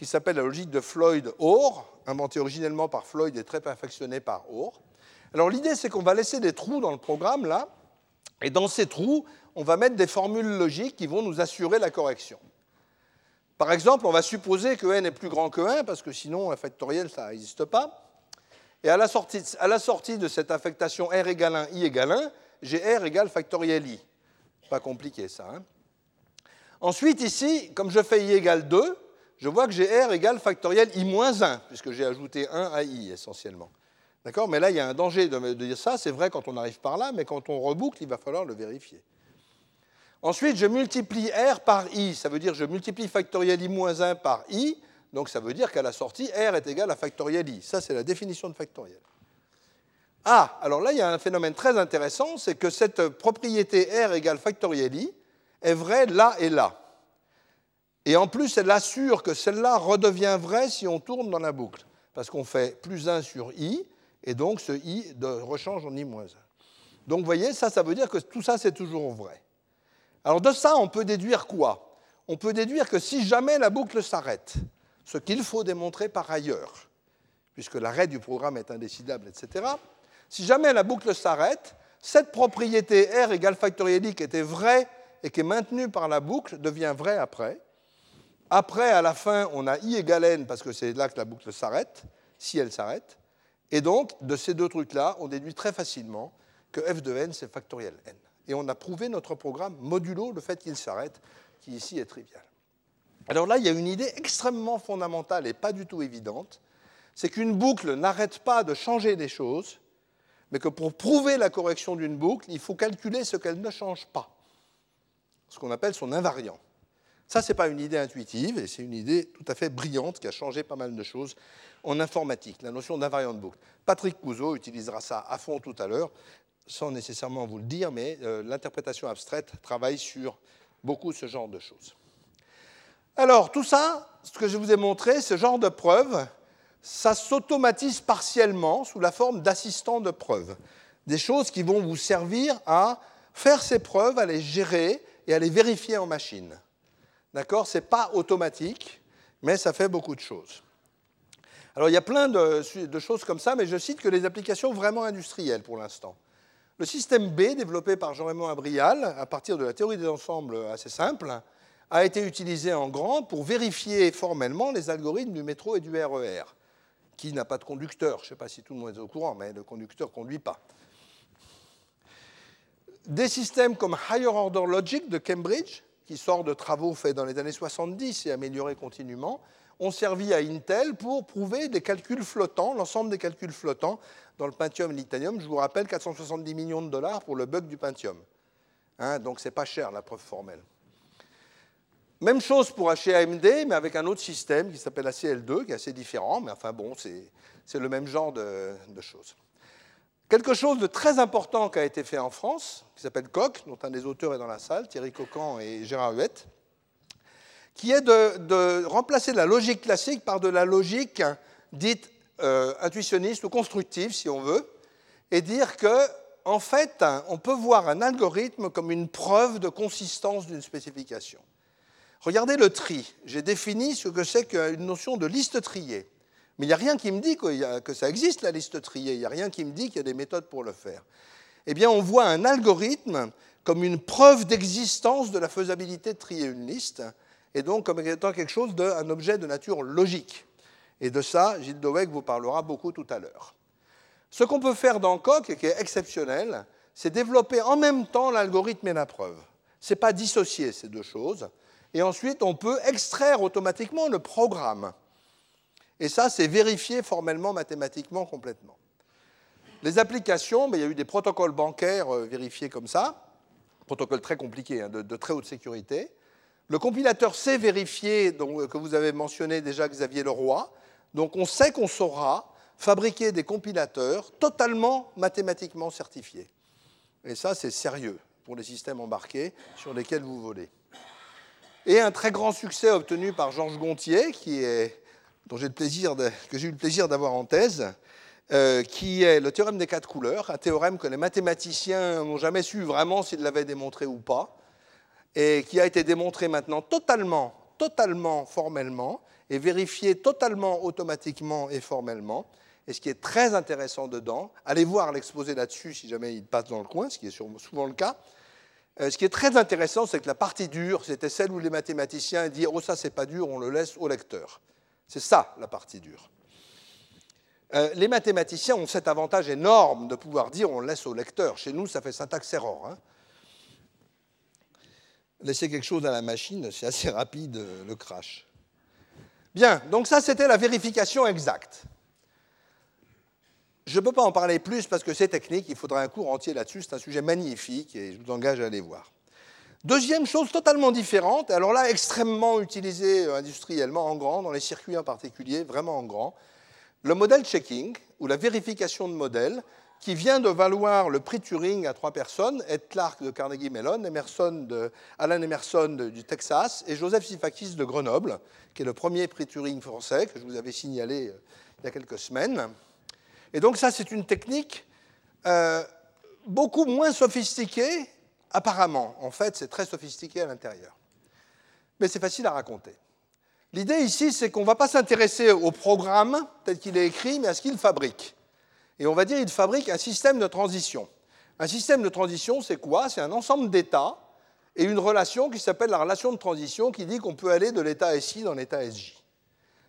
qui s'appelle la logique de Floyd-Orr, inventée originellement par Floyd et très perfectionnée par Orr. Alors l'idée, c'est qu'on va laisser des trous dans le programme, là, et dans ces trous, on va mettre des formules logiques qui vont nous assurer la correction. Par exemple, on va supposer que n est plus grand que 1, parce que sinon, un factoriel, ça n'existe pas. Et à la sortie, à la sortie de cette affectation R égale 1, I égale 1, j'ai R égale factoriel I. Pas compliqué ça. Hein Ensuite, ici, comme je fais I égale 2, je vois que j'ai R égale factoriel I moins 1, puisque j'ai ajouté 1 à I essentiellement. D'accord? Mais là, il y a un danger de, dire ça. C'est vrai quand on arrive par là, mais quand on reboucle, il va falloir le vérifier. Ensuite, je multiplie R par I. Ça veut dire que je multiplie factoriel I moins 1 par I. Donc ça veut dire qu'à la sortie, R est égal à factoriel I. Ça, c'est la définition de factoriel. Ah, alors là, il y a un phénomène très intéressant, c'est que cette propriété R égale factoriel I est vraie là et là. Et en plus, elle assure que celle-là redevient vraie si on tourne dans la boucle, parce qu'on fait plus 1 sur I, et donc ce i de rechange en i moins 1. Donc vous voyez, ça, ça veut dire que tout ça, c'est toujours vrai. Alors de ça, on peut déduire quoi? On peut déduire que si jamais la boucle s'arrête, ce qu'il faut démontrer par ailleurs, puisque l'arrêt du programme est indécidable, etc., si jamais la boucle s'arrête, cette propriété R égale factoriel i qui était vraie et qui est maintenue par la boucle devient vraie après. Après, à la fin, on a i égale n parce que c'est là que la boucle s'arrête, si elle s'arrête. Et donc, de ces deux trucs-là, on déduit très facilement que f de n, c'est factoriel n. Et on a prouvé notre programme modulo le fait qu'il s'arrête, qui ici est trivial. Alors là, il y a une idée extrêmement fondamentale et pas du tout évidente, c'est qu'une boucle n'arrête pas de changer des choses, mais que pour prouver la correction d'une boucle, il faut calculer ce qu'elle ne change pas, ce qu'on appelle son invariant. Ça, ce n'est pas une idée intuitive, et c'est une idée tout à fait brillante qui a changé pas mal de choses en informatique, la notion d'invariant boucle. Patrick Couzeau utilisera ça à fond tout à l'heure, sans nécessairement vous le dire, mais euh, l'interprétation abstraite travaille sur beaucoup ce genre de choses. Alors, tout ça, ce que je vous ai montré, ce genre de preuve, ça s'automatise partiellement sous la forme d'assistants de preuve. Des choses qui vont vous servir à faire ces preuves, à les gérer et à les vérifier en machine. D'accord? Ce n'est pas automatique, mais ça fait beaucoup de choses. Alors il y a plein de, choses comme ça, mais je cite que les applications vraiment industrielles pour l'instant. Le système B, développé par Jean-Raymond Abrial, à partir de la théorie des ensembles assez simple, a été utilisé en grand pour vérifier formellement les algorithmes du métro et du RER, e qui n'a pas de conducteur. Je ne sais pas si tout le monde est au courant, mais le conducteur ne conduit pas. Des systèmes comme Higher Order Logic de Cambridge, qui sort de travaux faits dans les années 70 et améliorés continuellement, ont servi à Intel pour prouver des calculs flottants, l'ensemble des calculs flottants dans le Pentium et l'Itanium. Je vous rappelle, 470 millions de dollars pour le bug du Pentium. Hein, donc c'est pas cher la preuve formelle. Même chose pour chez AMD, mais avec un autre système qui s'appelle ACL2, qui est assez différent, mais enfin bon, c'est le même genre de, de, choses. Quelque chose de très important qui a été fait en France, qui s'appelle COQ, dont un des auteurs est dans la salle, Thierry Cocan et Gérard Huette, qui est de, remplacer la logique classique par de la logique dite euh, intuitionniste ou constructive, si on veut, et dire que, en fait, on peut voir un algorithme comme une preuve de consistance d'une spécification. Regardez le tri. J'ai défini ce que c'est qu'une notion de liste triée. Mais il n'y a rien qui me dit que ça existe, la liste triée. Il n'y a rien qui me dit qu'il y a des méthodes pour le faire. Eh bien, on voit un algorithme comme une preuve d'existence de la faisabilité de trier une liste et donc comme étant quelque chose d'un objet de nature logique. Et de ça, Gilles Doweg vous parlera beaucoup tout à l'heure. Ce qu'on peut faire dans Coq, qui est exceptionnel, c'est développer en même temps l'algorithme et la preuve. Ce n'est pas dissocier ces deux choses. Et ensuite, on peut extraire automatiquement le programme. Et ça, c'est vérifié formellement, mathématiquement, complètement. Les applications, ben, il y a eu des protocoles bancaires euh, vérifiés comme ça, protocoles très compliqués, hein, de, très haute sécurité. Le compilateur sait vérifier, donc, que vous avez mentionné déjà Xavier Leroy. Donc on sait qu'on saura fabriquer des compilateurs totalement mathématiquement certifiés. Et ça, c'est sérieux pour les systèmes embarqués sur lesquels vous volez. Et un très grand succès obtenu par Georges Gontier, qui est, dont j'ai que j'ai eu le plaisir d'avoir en thèse, euh, qui est le théorème des quatre couleurs, un théorème que les mathématiciens n'ont jamais su vraiment s'ils l'avaient démontré ou pas et qui a été démontré maintenant totalement, totalement formellement et vérifié totalement automatiquement et formellement. Et ce qui est très intéressant dedans, allez voir l'exposé là-dessus si jamais il passe dans le coin, ce qui est souvent le cas. Euh, ce qui est très intéressant, c'est que la partie dure, c'était celle où les mathématiciens disent Oh, ça, c'est pas dur, on le laisse au lecteur. C'est ça, la partie dure. Euh, les mathématiciens ont cet avantage énorme de pouvoir dire on laisse au lecteur. Chez nous, ça fait syntaxe error. Hein. Laisser quelque chose à la machine, c'est assez rapide euh, le crash. Bien, donc ça c'était la vérification exacte. Je ne peux pas en parler plus parce que c'est technique, il faudra un cours entier là-dessus, c'est un sujet magnifique et je vous engage à aller voir. Deuxième chose totalement différente, alors là extrêmement utilisée euh, industriellement en grand, dans les circuits en particulier, vraiment en grand, le modèle checking, ou la vérification de modèle, qui vient de valoir le prix Turing à trois personnes, Ed Clark de Carnegie Mellon, Emerson Alan Emerson du Texas et Joseph Sifakis de Grenoble, qui est le premier prix Turing français que je vous avais signalé euh, il y a quelques semaines. Et donc ça, c'est une technique euh, beaucoup moins sophistiquée, apparemment. En fait, c'est très sophistiqué à l'intérieur. Mais c'est facile à raconter. L'idée ici, c'est qu'on ne va pas s'intéresser au programme tel qu'il est écrit, mais à ce qu'il fabrique. Et on va dire qu'il fabrique un système de transition. Un système de transition, c'est quoi? C'est un ensemble d'états et une relation qui s'appelle la relation de transition qui dit qu'on peut aller de l'état SI dans l'état SJ.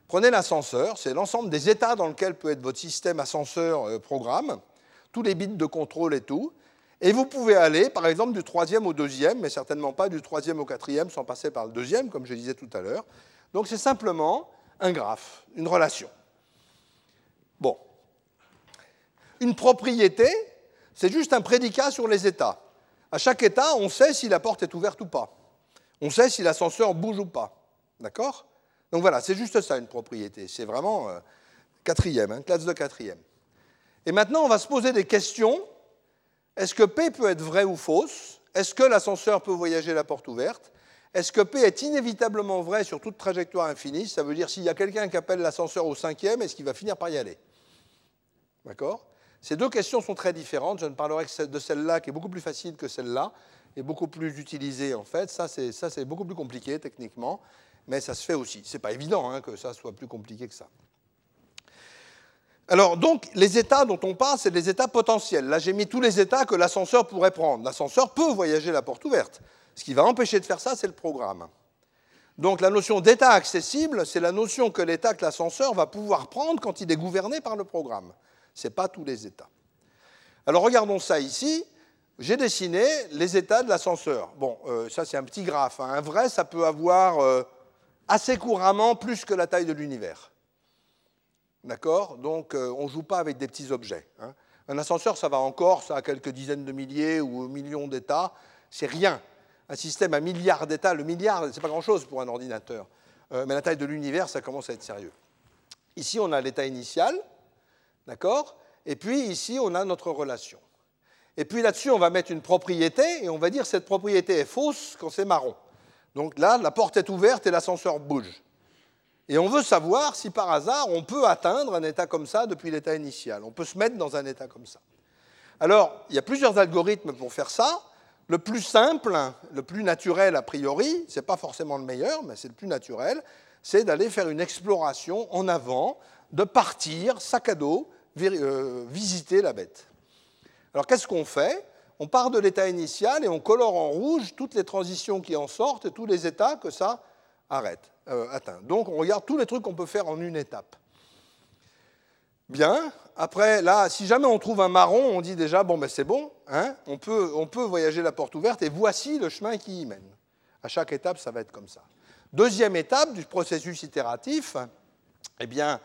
Prenez l'ascenseur, c'est l'ensemble des états dans lesquels peut être votre système ascenseur euh, tous les bits de contrôle et tout. Et vous pouvez aller, par exemple, du troisième au deuxième, mais certainement pas du troisième au quatrième sans passer par le deuxième, comme je disais tout à l'heure. Donc c'est simplement un graphe, une relation. Bon. Une propriété, c'est juste un prédicat sur les états. À chaque état, on sait si la porte est ouverte ou pas. On sait si l'ascenseur bouge ou pas. D'accord? Donc voilà, c'est juste ça une propriété. C'est vraiment euh, quatrième, hein, classe de quatrième. Et maintenant, on va se poser des questions. Est-ce que P peut être vrai ou fausse? Est-ce que l'ascenseur peut voyager la porte ouverte? Est-ce que P est inévitablement vrai sur toute trajectoire infinie? Ça veut dire s'il y a quelqu'un qui appelle l'ascenseur au cinquième, est-ce qu'il va finir par y aller? D'accord? Ces deux questions sont très différentes. Je ne parlerai que de celle-là, qui est beaucoup plus facile que celle-là, et beaucoup plus utilisée en fait. Ça, c'est beaucoup plus compliqué techniquement, mais ça se fait aussi. Ce n'est pas évident hein, que ça soit plus compliqué que ça. Alors, donc, les états dont on parle, c'est des états potentiels. Là, j'ai mis tous les états que l'ascenseur pourrait prendre. L'ascenseur peut voyager la porte ouverte. Ce qui va empêcher de faire ça, c'est le programme. Donc la notion d'état accessible, c'est la notion que l'état que l'ascenseur va pouvoir prendre quand il est gouverné par le programme. Ce n'est pas tous les états. Alors regardons ça ici. J'ai dessiné les états de l'ascenseur. Bon, euh, ça c'est un petit graphe. Hein. Un vrai, ça peut avoir euh, assez couramment plus que la taille de l'univers. D'accord Donc euh, on ne joue pas avec des petits objets. Hein. Un ascenseur, ça va encore, ça a quelques dizaines de milliers ou millions d'états. C'est rien un système à milliards d'états, le milliard, ce n'est pas grand-chose pour un ordinateur, euh, mais la taille de l'univers, ça commence à être sérieux. Ici, on a l'état initial, d'accord? Et puis ici, on a notre relation. Et puis là-dessus, on va mettre une propriété, et on va dire cette propriété est fausse quand c'est marron. Donc là, la porte est ouverte et l'ascenseur bouge. Et on veut savoir si par hasard on peut atteindre un état comme ça depuis l'état initial. On peut se mettre dans un état comme ça. Alors, il y a plusieurs algorithmes pour faire ça. Le plus simple, le plus naturel a priori, ce n'est pas forcément le meilleur, mais c'est le plus naturel, c'est d'aller faire une exploration en avant, de partir, sac à dos, euh, visiter la bête. Alors qu'est-ce qu'on fait? On part de l'état initial et on colore en rouge toutes les transitions qui en sortent et tous les états que ça arrête, euh. Donc on regarde tous les trucs qu'on peut faire en une étape. Bien. Après, là, si jamais on trouve un marron, on dit déjà, bon, ben c'est bon, hein, on, peut, on peut voyager la porte ouverte, et voici le chemin qui y mène. À chaque étape, ça va être comme ça. Deuxième étape du processus itératif, eh bien,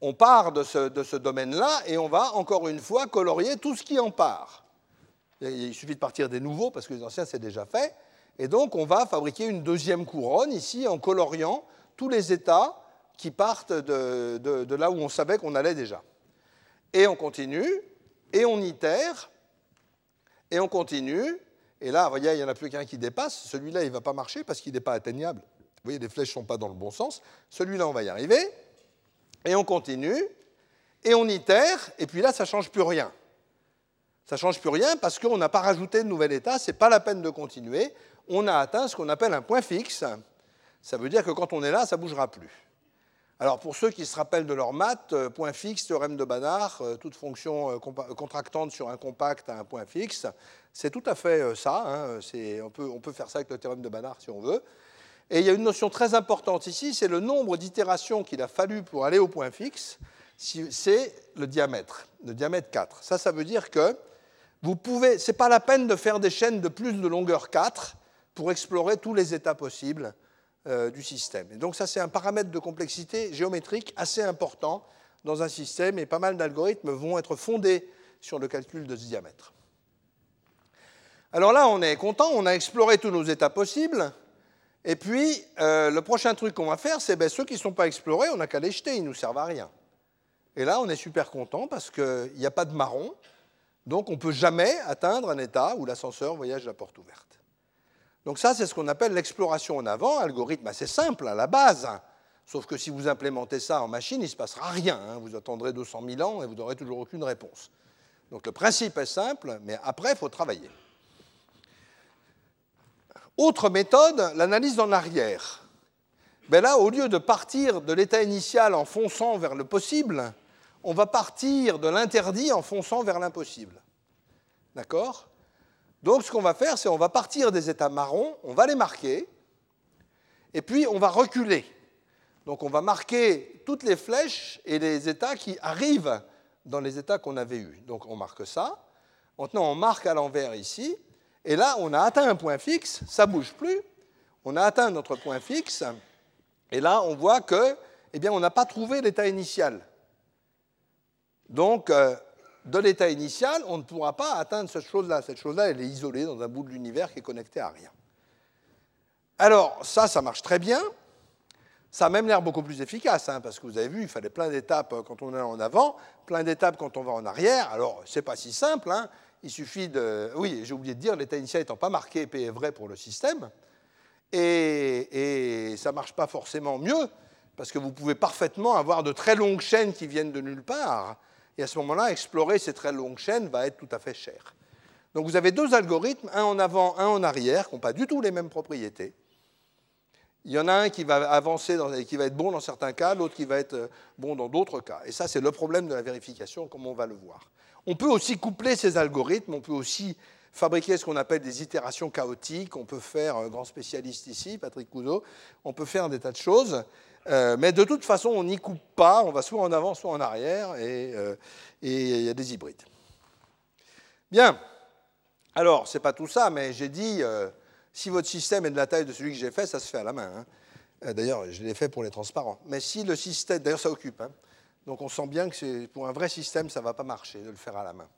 on part de ce, de ce domaine-là et on va, encore une fois, colorier tout ce qui en part. Il suffit de partir des nouveaux, parce que les anciens, c'est déjà fait. Et donc, on va fabriquer une deuxième couronne, ici, en coloriant tous les états qui partent de, là où on savait qu'on allait déjà. Et on continue, et on itère, et on continue. Et là, vous voyez, il n'y en a plus qu'un qui dépasse. Celui-là, il ne va pas marcher parce qu'il n'est pas atteignable. Vous voyez, les flèches ne sont pas dans le bon sens. Celui-là, on va y arriver. Et on continue, et on itère, et puis là, ça ne change plus rien. Ça ne change plus rien parce qu'on n'a pas rajouté de nouvel état, ce n'est pas la peine de continuer. On a atteint ce qu'on appelle un point fixe. Ça veut dire que quand on est là, ça ne bougera plus. Alors pour ceux qui se rappellent de leur maths, euh, point fixe, théorème de Banach, euh, toute fonction euh, contractante sur un compact à un point fixe, c'est tout à fait ça. Hein, on, peut, faire ça avec le théorème de Banach si on veut. Et il y a une notion très importante ici, c'est le nombre d'itérations qu'il a fallu pour aller au point fixe. c'est le diamètre, le diamètre 4. Ça, ça veut dire que vous pouvez, ce n'est pas la peine de faire des chaînes de plus de longueur 4 pour explorer tous les états possibles euh, du système. Et donc ça, c'est un paramètre de complexité géométrique assez important dans un système et pas mal d'algorithmes vont être fondés sur le calcul de ce diamètre. Alors là, on est content, on a exploré tous nos états possibles. Et puis, euh, le prochain truc qu'on va faire, c'est ben, ceux qui ne sont pas explorés, on n'a qu'à les jeter, ils ne nous servent à rien. Et là, on est super content parce qu'il n'y a pas de marron, donc on ne peut jamais atteindre un état où l'ascenseur voyage la porte ouverte. Donc ça, c'est ce qu'on appelle l'exploration en avant, algorithme assez simple à la base. Sauf que si vous implémentez ça en machine, il ne se passera rien. Hein. Vous attendrez 200 000 ans et vous n'aurez toujours aucune réponse. Donc le principe est simple, mais après, il faut travailler. Autre méthode, l'analyse en arrière. Ben là, au lieu de partir de l'état initial en fonçant vers le possible, on va partir de l'interdit en fonçant vers l'impossible. D'accord? Donc ce qu'on va faire, c'est on va partir des états marrons, on va les marquer, et puis on va reculer. Donc on va marquer toutes les flèches et les états qui arrivent dans les états qu'on avait eus. Donc on marque ça. Maintenant on marque à l'envers ici, et là on a atteint un point fixe, ça ne bouge plus. On a atteint notre point fixe, et là on voit que, eh bien, on n'a pas trouvé l'état initial. Donc, euh, de l'état initial, on ne pourra pas atteindre cette chose-là. Cette chose-là, elle est isolée dans un bout de l'univers qui est connecté à rien. Alors, ça, ça marche très bien. Ça a même l'air beaucoup plus efficace, hein, parce que vous avez vu, il fallait plein d'étapes quand on est en avant, plein d'étapes quand on va en arrière. Alors, ce n'est pas si simple. Hein. Il suffit de. Oui, j'ai oublié de dire, l'état initial n'étant pas marqué, P est vrai pour le système. Et, et ça ne marche pas forcément mieux, parce que vous pouvez parfaitement avoir de très longues chaînes qui viennent de nulle part et à ce moment-là, explorer ces très longues chaînes va être tout à fait cher. Donc vous avez deux algorithmes, un en avant, un en arrière, qui n'ont pas du tout les mêmes propriétés. Il y en a un qui va avancer et qui va être bon dans certains cas, l'autre qui va être euh, bon dans d'autres cas. Et ça, c'est le problème de la vérification, comme on va le voir. On peut aussi coupler ces algorithmes, on peut aussi fabriquer ce qu'on appelle des itérations chaotiques, on peut faire, un grand spécialiste ici, Patrick Couzeau, on peut faire des tas de choses. Euh, mais de toute façon, on n'y coupe pas, on va soit en avant, soit en arrière, et, euh, il y a des hybrides. Bien. Alors, ce n'est pas tout ça, mais j'ai dit, euh, si votre système est de la taille de celui que j'ai fait, ça se fait à la main. Hein. D'ailleurs, je l'ai fait pour les transparents. Mais si le système, d'ailleurs, ça occupe. Hein. Donc, on sent bien que pour un vrai système, ça ne va pas marcher de le faire à la main.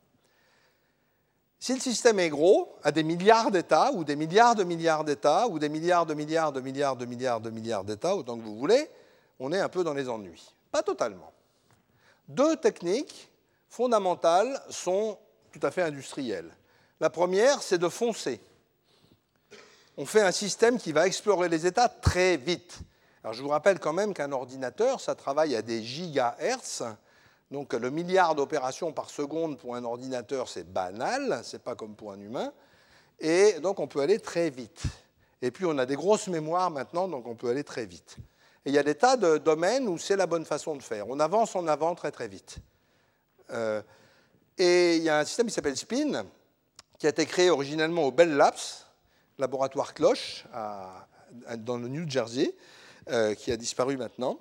Si le système est gros, à des milliards d'États, ou des milliards de milliards d'États, ou des milliards de milliards de milliards de milliards de milliards d'États, autant que vous voulez, on est un peu dans les ennuis. Pas totalement. Deux techniques fondamentales sont tout à fait industrielles. La première, c'est de foncer. On fait un système qui va explorer les états très vite. Alors je vous rappelle quand même qu'un ordinateur, ça travaille à des gigahertz. Donc le milliard d'opérations par seconde pour un ordinateur, c'est banal, c'est pas comme pour un humain. Et donc on peut aller très vite. Et puis on a des grosses mémoires maintenant, donc on peut aller très vite. Et il y a des tas de domaines où c'est la bonne façon de faire. On avance en avant très très vite. Euh, et il y a un système qui s'appelle SPIN, qui a été créé originellement au Bell Labs, laboratoire Cloche, dans le New Jersey, euh, qui a disparu maintenant.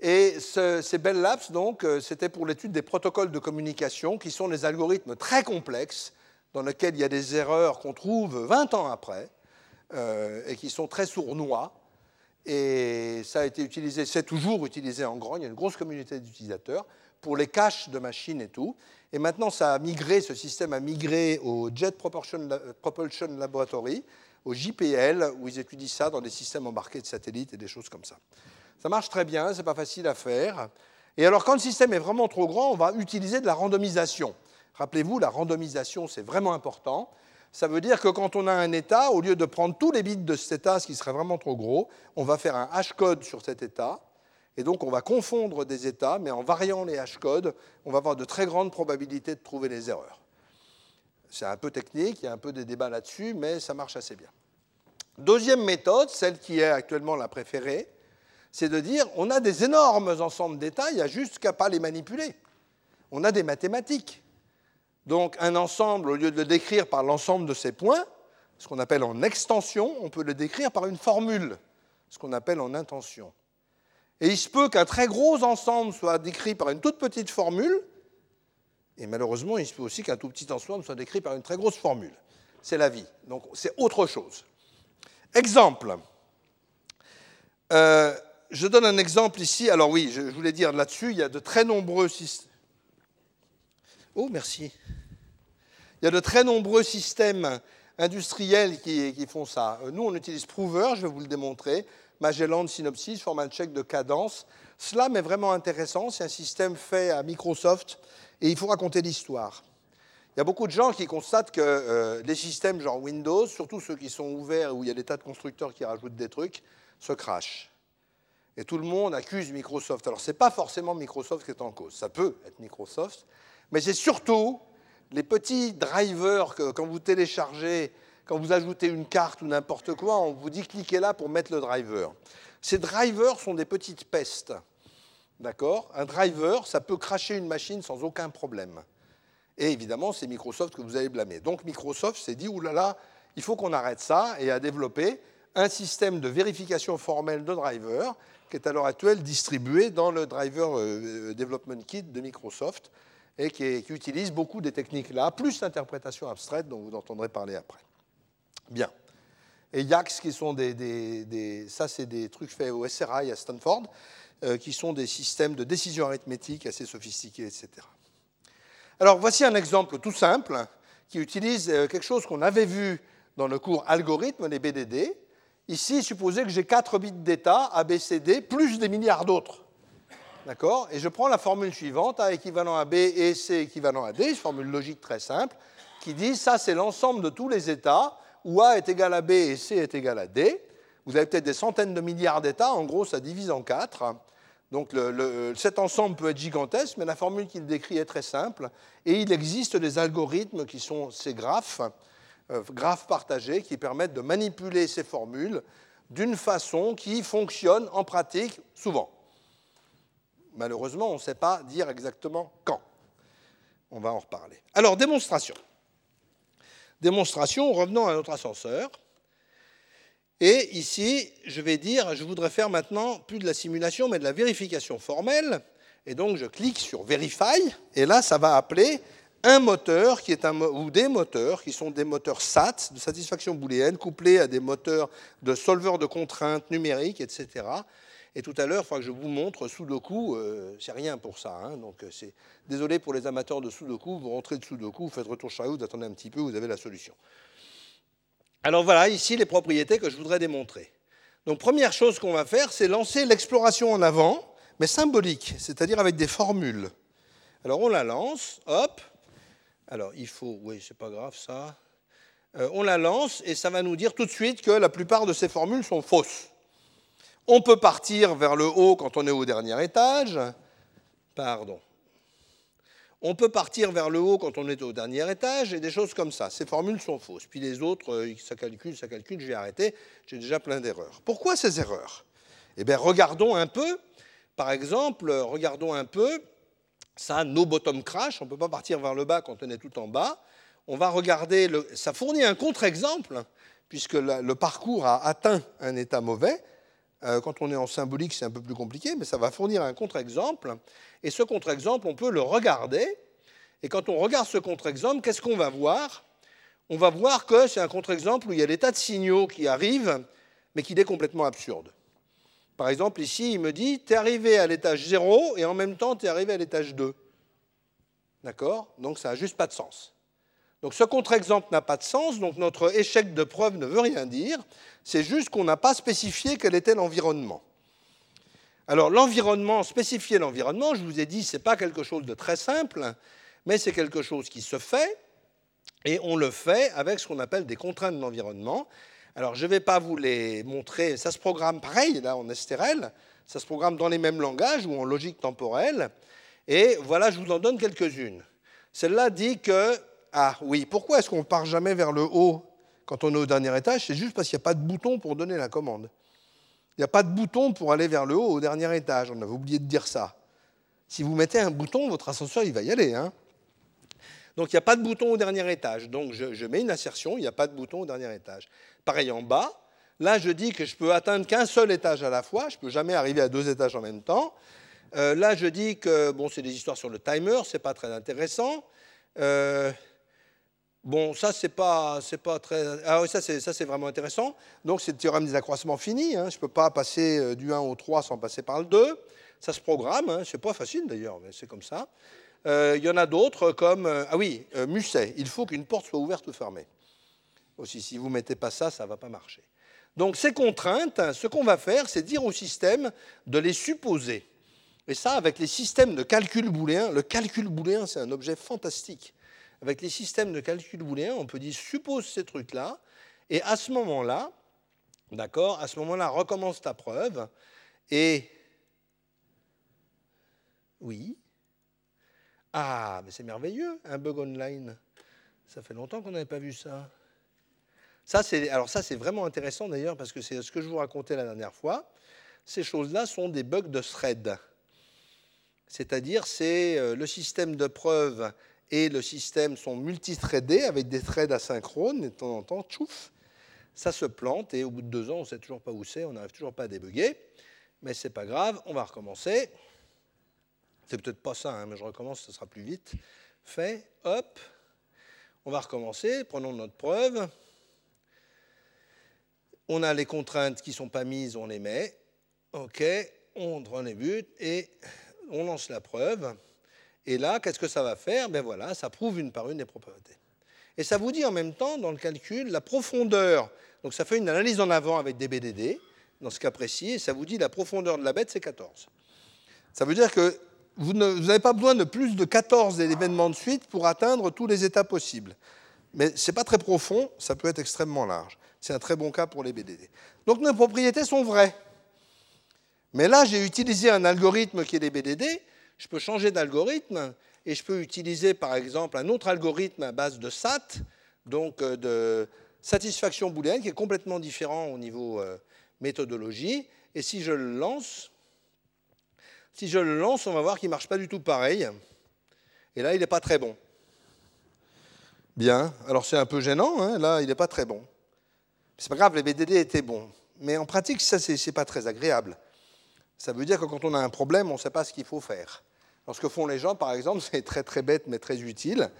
Et ces Bell Labs, donc, euh, c'était pour l'étude des protocoles de communication, qui sont des algorithmes très complexes, dans lesquels il y a des erreurs qu'on trouve 20 ans après, et qui sont très sournois. Et ça a été utilisé, c'est toujours utilisé en grand, il y a une grosse communauté d'utilisateurs pour les caches de machines et tout. Et maintenant, ça a migré, ce système a migré au Jet Propulsion Laboratory, au JPL, où ils étudient ça dans des systèmes embarqués de satellites et des choses comme ça. Ça marche très bien, c'est pas facile à faire. Et alors, quand le système est vraiment trop grand, on va utiliser de la randomisation. Rappelez-vous, la randomisation, c'est vraiment important ça veut dire que quand on a un état, au lieu de prendre tous les bits de cet état, ce qui serait vraiment trop gros, on va faire un hashcode sur cet état. Et donc on va confondre des états, mais en variant les hashcodes, on va avoir de très grandes probabilités de trouver les erreurs. C'est un peu technique, il y a un peu des débats là-dessus, mais ça marche assez bien. Deuxième méthode, celle qui est actuellement la préférée, c'est de dire on a des énormes ensembles d'états, il n'y a juste qu'à pas les manipuler. On a des mathématiques. Donc un ensemble, au lieu de le décrire par l'ensemble de ses points, ce qu'on appelle en extension, on peut le décrire par une formule, ce qu'on appelle en intention. Et il se peut qu'un très gros ensemble soit décrit par une toute petite formule, et malheureusement, il se peut aussi qu'un tout petit ensemble soit décrit par une très grosse formule. C'est la vie. Donc c'est autre chose. Exemple. Euh, je donne un exemple ici. Alors oui, je voulais dire là-dessus, il y a de très nombreux systèmes. Oh, merci. Il y a de très nombreux systèmes industriels qui, font ça. Euh, nous, on utilise Prover, je vais vous le démontrer. Magellan, Synopsys, format check de cadence. Cela est vraiment intéressant. C'est un système fait à Microsoft et il faut raconter l'histoire. Il y a beaucoup de gens qui constatent que euh, les systèmes genre Windows, surtout ceux qui sont ouverts où il y a des tas de constructeurs qui rajoutent des trucs, se crachent. Et tout le monde accuse Microsoft. Alors, ce n'est pas forcément Microsoft qui est en cause. Ça peut être Microsoft, mais c'est surtout les petits drivers que quand vous téléchargez, quand vous ajoutez une carte ou n'importe quoi, on vous dit cliquez là pour mettre le driver. Ces drivers sont des petites pestes. D'accord? Un driver, ça peut cracher une machine sans aucun problème. Et évidemment, c'est Microsoft que vous allez blâmer. Donc Microsoft s'est dit, oulala, là là, il faut qu'on arrête ça, et a développé un système de vérification formelle de driver qui est à l'heure actuelle distribué dans le Driver euh, Development Kit de Microsoft et qui, utilise beaucoup des techniques-là, plus l'interprétation abstraite dont vous entendrez parler après. Bien. Et YAX, qui sont des, ça c'est des trucs faits au SRI à Stanford, euh, qui sont des systèmes de décision arithmétique assez sophistiqués, etc. Alors voici un exemple tout simple qui utilise euh, quelque chose qu'on avait vu dans le cours algorithme, les BDD. Ici, supposez que j'ai 4 bits d'état, A, B, C, D, plus des milliards d'autres. D'accord? Et je prends la formule suivante, A équivalent à B et C équivalent à D, une formule logique très simple, qui dit ça c'est l'ensemble de tous les états où A est égal à B et C est égal à D. Vous avez peut-être des centaines de milliards d'états, en gros ça divise en 4. Donc cet ensemble peut être gigantesque, mais la formule qu'il décrit est très simple. Et il existe des algorithmes qui sont ces graphes, graphes partagés, qui permettent de manipuler ces formules d'une façon qui fonctionne en pratique souvent. Malheureusement, on ne sait pas dire exactement quand. On va en reparler. Alors, démonstration. Démonstration, revenons à notre ascenseur. Et ici, je vais dire, je voudrais faire maintenant plus de la simulation, mais de la vérification formelle. Et donc, je clique sur Verify, et là, ça va appeler un moteur qui est ou des moteurs qui sont des moteurs SAT, de satisfaction booléenne, couplés à des moteurs de solveurs de contraintes numériques, etc. Et tout à l'heure, il faudra que je vous montre Sudoku, euh, c'est rien pour ça. Hein. donc, euh, c'est désolé pour les amateurs de Sudoku, vous rentrez de Sudoku, vous faites retour chez vous, vous attendez un petit peu, vous avez la solution. Alors voilà, ici les propriétés que je voudrais démontrer. Donc, première chose qu'on va faire, c'est lancer l'exploration en avant, mais symbolique, c'est-à-dire avec des formules. Alors, on la lance, hop. Alors, il faut, oui, c'est pas grave ça. Euh, on la lance et ça va nous dire tout de suite que la plupart de ces formules sont fausses. On peut partir vers le haut quand on est au dernier étage. Pardon. On peut partir vers le haut quand on est au dernier étage et des choses comme ça. Ces formules sont fausses. Puis les autres, euh, ça calcule, ça calcule, j'ai arrêté, j'ai déjà plein d'erreurs. Pourquoi ces erreurs? Eh bien, regardons un peu, par exemple, regardons un peu, ça, no bottom crash, on ne peut pas partir vers le bas quand on est tout en bas. On va regarder, ça fournit un contre-exemple, puisque le parcours a atteint un état mauvais. Euh, quand on est en symbolique, c'est un peu plus compliqué, mais ça va fournir un contre-exemple. Et ce contre-exemple, on peut le regarder. Et quand on regarde ce contre-exemple, qu'est-ce qu'on va voir? On va voir que c'est un contre-exemple où il y a des tas de signaux qui arrivent, mais qui est complètement absurde. Par exemple, ici, il me dit, tu es arrivé à l'étage 0 et en même temps, tu es arrivé à l'étage 2. D'accord? Donc ça n'a juste pas de sens. Donc ce contre-exemple n'a pas de sens, donc notre échec de preuve ne veut rien dire, c'est juste qu'on n'a pas spécifié quel était l'environnement. Alors l'environnement, spécifier l'environnement, je vous ai dit, ce n'est pas quelque chose de très simple, mais c'est quelque chose qui se fait, et on le fait avec ce qu'on appelle des contraintes de l'environnement. Alors je ne vais pas vous les montrer, ça se programme pareil, là en STRL, ça se programme dans les mêmes langages ou en logique temporelle, et voilà, je vous en donne quelques-unes. Celle-là dit que ah oui, pourquoi est-ce qu'on ne part jamais vers le haut quand on est au dernier étage? C'est juste parce qu'il n'y a pas de bouton pour donner la commande. Il n'y a pas de bouton pour aller vers le haut au dernier étage. On avait oublié de dire ça. Si vous mettez un bouton, votre ascenseur, il va y aller. Hein Donc il n'y a pas de bouton au dernier étage. Donc je, mets une assertion, il n'y a pas de bouton au dernier étage. Pareil en bas, Là, je dis que je peux atteindre qu'un seul étage à la fois, je ne peux jamais arriver à deux étages en même temps. Euh, là, je dis que bon, c'est des histoires sur le timer, c'est pas très intéressant. Euh, bon, ça, c'est pas, pas très. Ah oui, ça, c'est vraiment intéressant. Donc, c'est le théorème des accroissements finis. Hein. Je ne peux pas passer euh, du 1 au 3 sans passer par le 2. Ça se programme. Hein. C'est pas facile d'ailleurs, mais c'est comme ça. Il y en a d'autres comme. ah oui, Musset. Il faut qu'une porte soit ouverte ou fermée. Aussi, si vous ne mettez pas ça, ça ne va pas marcher. Donc, ces contraintes, ce qu'on va faire, c'est dire au système de les supposer. Et ça, avec les systèmes de calcul booléen, le calcul booléen, c'est un objet fantastique. Avec les systèmes de calcul booléen, on peut dire suppose ces trucs-là, et à ce moment-là, d'accord, à ce moment-là, recommence ta preuve, et oui, ah, mais c'est merveilleux, un bug online. Ça fait longtemps qu'on n'avait pas vu ça. Ça, c'est, alors ça, c'est vraiment intéressant d'ailleurs, parce que c'est ce que je vous racontais la dernière fois. Ces choses-là sont des bugs de thread c'est-à-dire c'est euh, le système de preuve et le système sont multithreadés avec des threads asynchrones, et de temps en temps, tchouf, ça se plante, et au bout de deux ans, on ne sait toujours pas où c'est, on n'arrive toujours pas à débugger, mais c'est pas grave, on va recommencer. C'est peut-être pas ça, hein, mais je recommence, ce sera plus vite. Fait, hop, on va recommencer, prenons notre preuve. On a les contraintes qui ne sont pas mises, on les met. OK, on prend les buts et on lance la preuve, et là, qu'est-ce que ça va faire? Ben voilà, ça prouve une par une des propriétés. Et ça vous dit en même temps, dans le calcul, la profondeur. Donc ça fait une analyse en avant avec des BDD, dans ce cas précis, et ça vous dit la profondeur de la bête, c'est 14. Ça veut dire que vous n'avez pas besoin de plus de 14 événements de suite pour atteindre tous les états possibles. Mais ce n'est pas très profond, ça peut être extrêmement large. C'est un très bon cas pour les BDD. Donc nos propriétés sont vraies. Mais là, j'ai utilisé un algorithme qui est les BDD. Je peux changer d'algorithme et je peux utiliser, par exemple, un autre algorithme à base de SAT, donc euh, de satisfaction booléenne, qui est complètement différent au niveau euh, méthodologie. Et si je le lance, si je le lance, on va voir qu'il ne marche pas du tout pareil. Et là, il n'est pas très bon. Bien, alors c'est un peu gênant, hein. là, il n'est pas très bon. C'est pas grave, les BDD étaient bons. Mais en pratique, ça, c'est pas très agréable. Ça veut dire que quand on a un problème, on ne sait pas ce qu'il faut faire. Alors, ce que font les gens, par exemple, c'est très très bête mais très utile.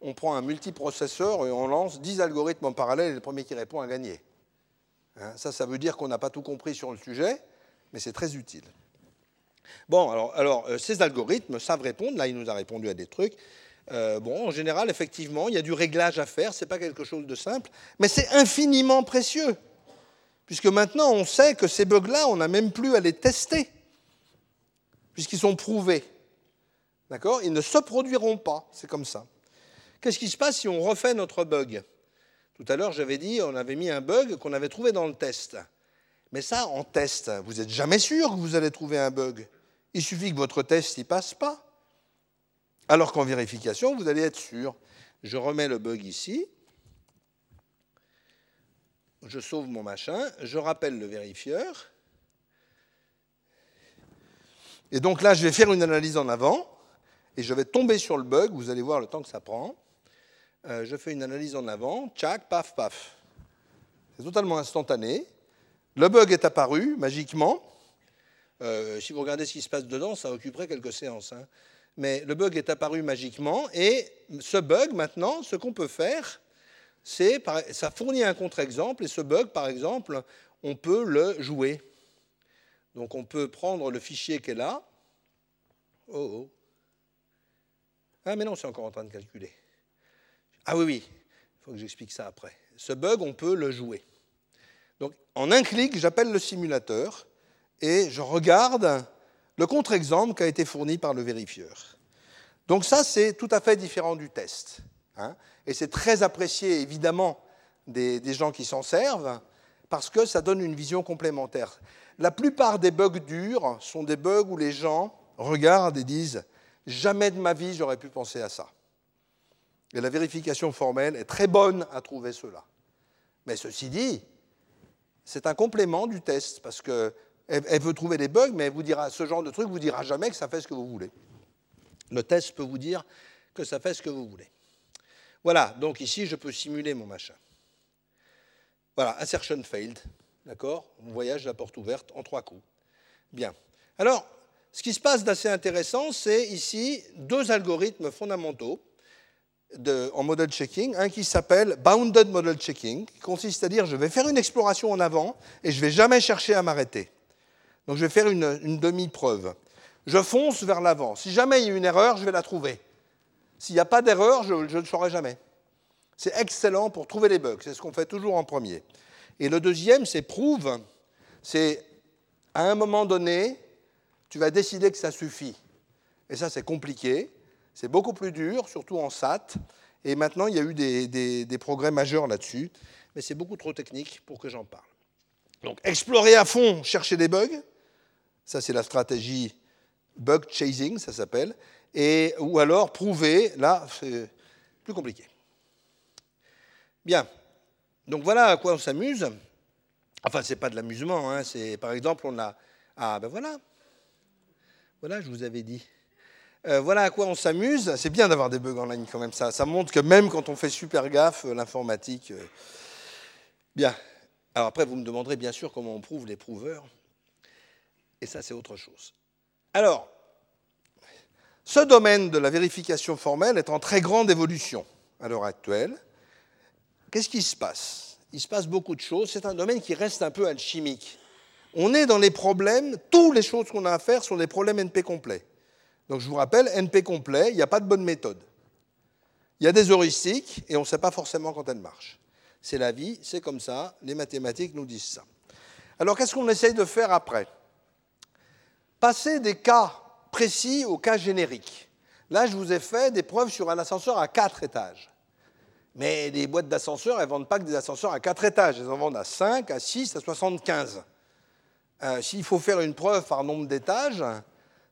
On prend un multiprocesseur et on lance 10 algorithmes en parallèle et le premier qui répond a gagné. Hein, ça, ça veut dire qu'on n'a pas tout compris sur le sujet, mais c'est très utile. Bon, alors, euh, ces algorithmes savent répondre. Là, il nous a répondu à des trucs. Euh, bon, en général, effectivement, il y a du réglage à faire. Ce n'est pas quelque chose de simple, mais c'est infiniment précieux puisque maintenant on sait que ces bugs-là, on n'a même plus à les tester, puisqu'ils sont prouvés. D'accord? Ils ne se produiront pas, c'est comme ça. Qu'est-ce qui se passe si on refait notre bug? Tout à l'heure, j'avais dit, on avait mis un bug qu'on avait trouvé dans le test. Mais ça, en test, vous n'êtes jamais sûr que vous allez trouver un bug. Il suffit que votre test n'y passe pas. Alors qu'en vérification, vous allez être sûr. Je remets le bug ici je sauve mon machin, je rappelle le vérifieur. Et donc là, je vais faire une analyse en avant et je vais tomber sur le bug. Vous allez voir le temps que ça prend. Euh, je fais une analyse en avant, tchac, paf, paf. C'est totalement instantané. Le bug est apparu magiquement. Euh, si vous regardez ce qui se passe dedans, ça occuperait quelques séances. Hein. Mais le bug est apparu magiquement et ce bug, maintenant, ce qu'on peut faire, ça fournit un contre-exemple, et ce bug, par exemple, on peut le jouer. Donc on peut prendre le fichier qui est là. Oh, oh. Ah, mais non, c'est encore en train de calculer. Ah oui, oui, il faut que j'explique ça après. Ce bug, on peut le jouer. Donc en un clic, j'appelle le simulateur et je regarde le contre-exemple qui a été fourni par le vérifieur. Donc ça, c'est tout à fait différent du test. Hein et c'est très apprécié évidemment des, gens qui s'en servent, parce que ça donne une vision complémentaire. La plupart des bugs durs sont des bugs où les gens regardent et disent Jamais de ma vie j'aurais pu penser à ça. Et la vérification formelle est très bonne à trouver cela. Mais ceci dit, c'est un complément du test, parce qu'elle elle veut trouver des bugs, mais elle vous dira, ce genre de truc ne vous dira jamais que ça fait ce que vous voulez. Le test peut vous dire que ça fait ce que vous voulez. Voilà, donc ici, je peux simuler mon machin. Voilà, assertion failed. D'accord? On voyage la porte ouverte en trois coups. Bien. Alors, ce qui se passe d'assez intéressant, c'est ici deux algorithmes fondamentaux en model checking. Un qui s'appelle bounded model checking, qui consiste à dire je vais faire une exploration en avant et je ne vais jamais chercher à m'arrêter. Donc je vais faire une, demi-preuve. Je fonce vers l'avant. Si jamais il y a une erreur, je vais la trouver. S'il n'y a pas d'erreur, je ne le saurai jamais. C'est excellent pour trouver les bugs. C'est ce qu'on fait toujours en premier. Et le deuxième, c'est prouve. C'est à un moment donné, tu vas décider que ça suffit. Et ça, c'est compliqué. C'est beaucoup plus dur, surtout en SAT. Et maintenant, il y a eu des, progrès majeurs là-dessus. Mais c'est beaucoup trop technique pour que j'en parle. Donc, explorer à fond, chercher des bugs. Ça, c'est la stratégie bug chasing, ça s'appelle. Et, ou alors prouver, là, c'est plus compliqué. Bien. Donc voilà à quoi on s'amuse. Enfin, ce n'est pas de l'amusement. Hein. C'est, par exemple, on a. Ah, ben voilà. Voilà, je vous avais dit. Euh, voilà à quoi on s'amuse. C'est bien d'avoir des bugs en ligne quand même. Ça, ça montre que même quand on fait super gaffe, euh, l'informatique. Euh, bien. Alors après, vous me demanderez bien sûr comment on prouve les prouveurs. Et ça, c'est autre chose. Alors, ce domaine de la vérification formelle est en très grande évolution à l'heure actuelle. Qu'est-ce qui se passe? Il se passe beaucoup de choses. C'est un domaine qui reste un peu alchimique. On est dans les problèmes, toutes les choses qu'on a à faire sont des problèmes NP complets. Donc je vous rappelle, NP complet, il n'y a pas de bonne méthode. Il y a des heuristiques et on ne sait pas forcément quand elles marchent. C'est la vie, c'est comme ça, les mathématiques nous disent ça. Alors qu'est-ce qu'on essaye de faire après? Passer des cas précis aux cas génériques. Là, je vous ai fait des preuves sur un ascenseur à quatre étages. Mais les boîtes d'ascenseurs, elles ne vendent pas que des ascenseurs à quatre étages, elles en vendent à 5, à 6, à 75. Euh, S'il faut faire une preuve par nombre d'étages,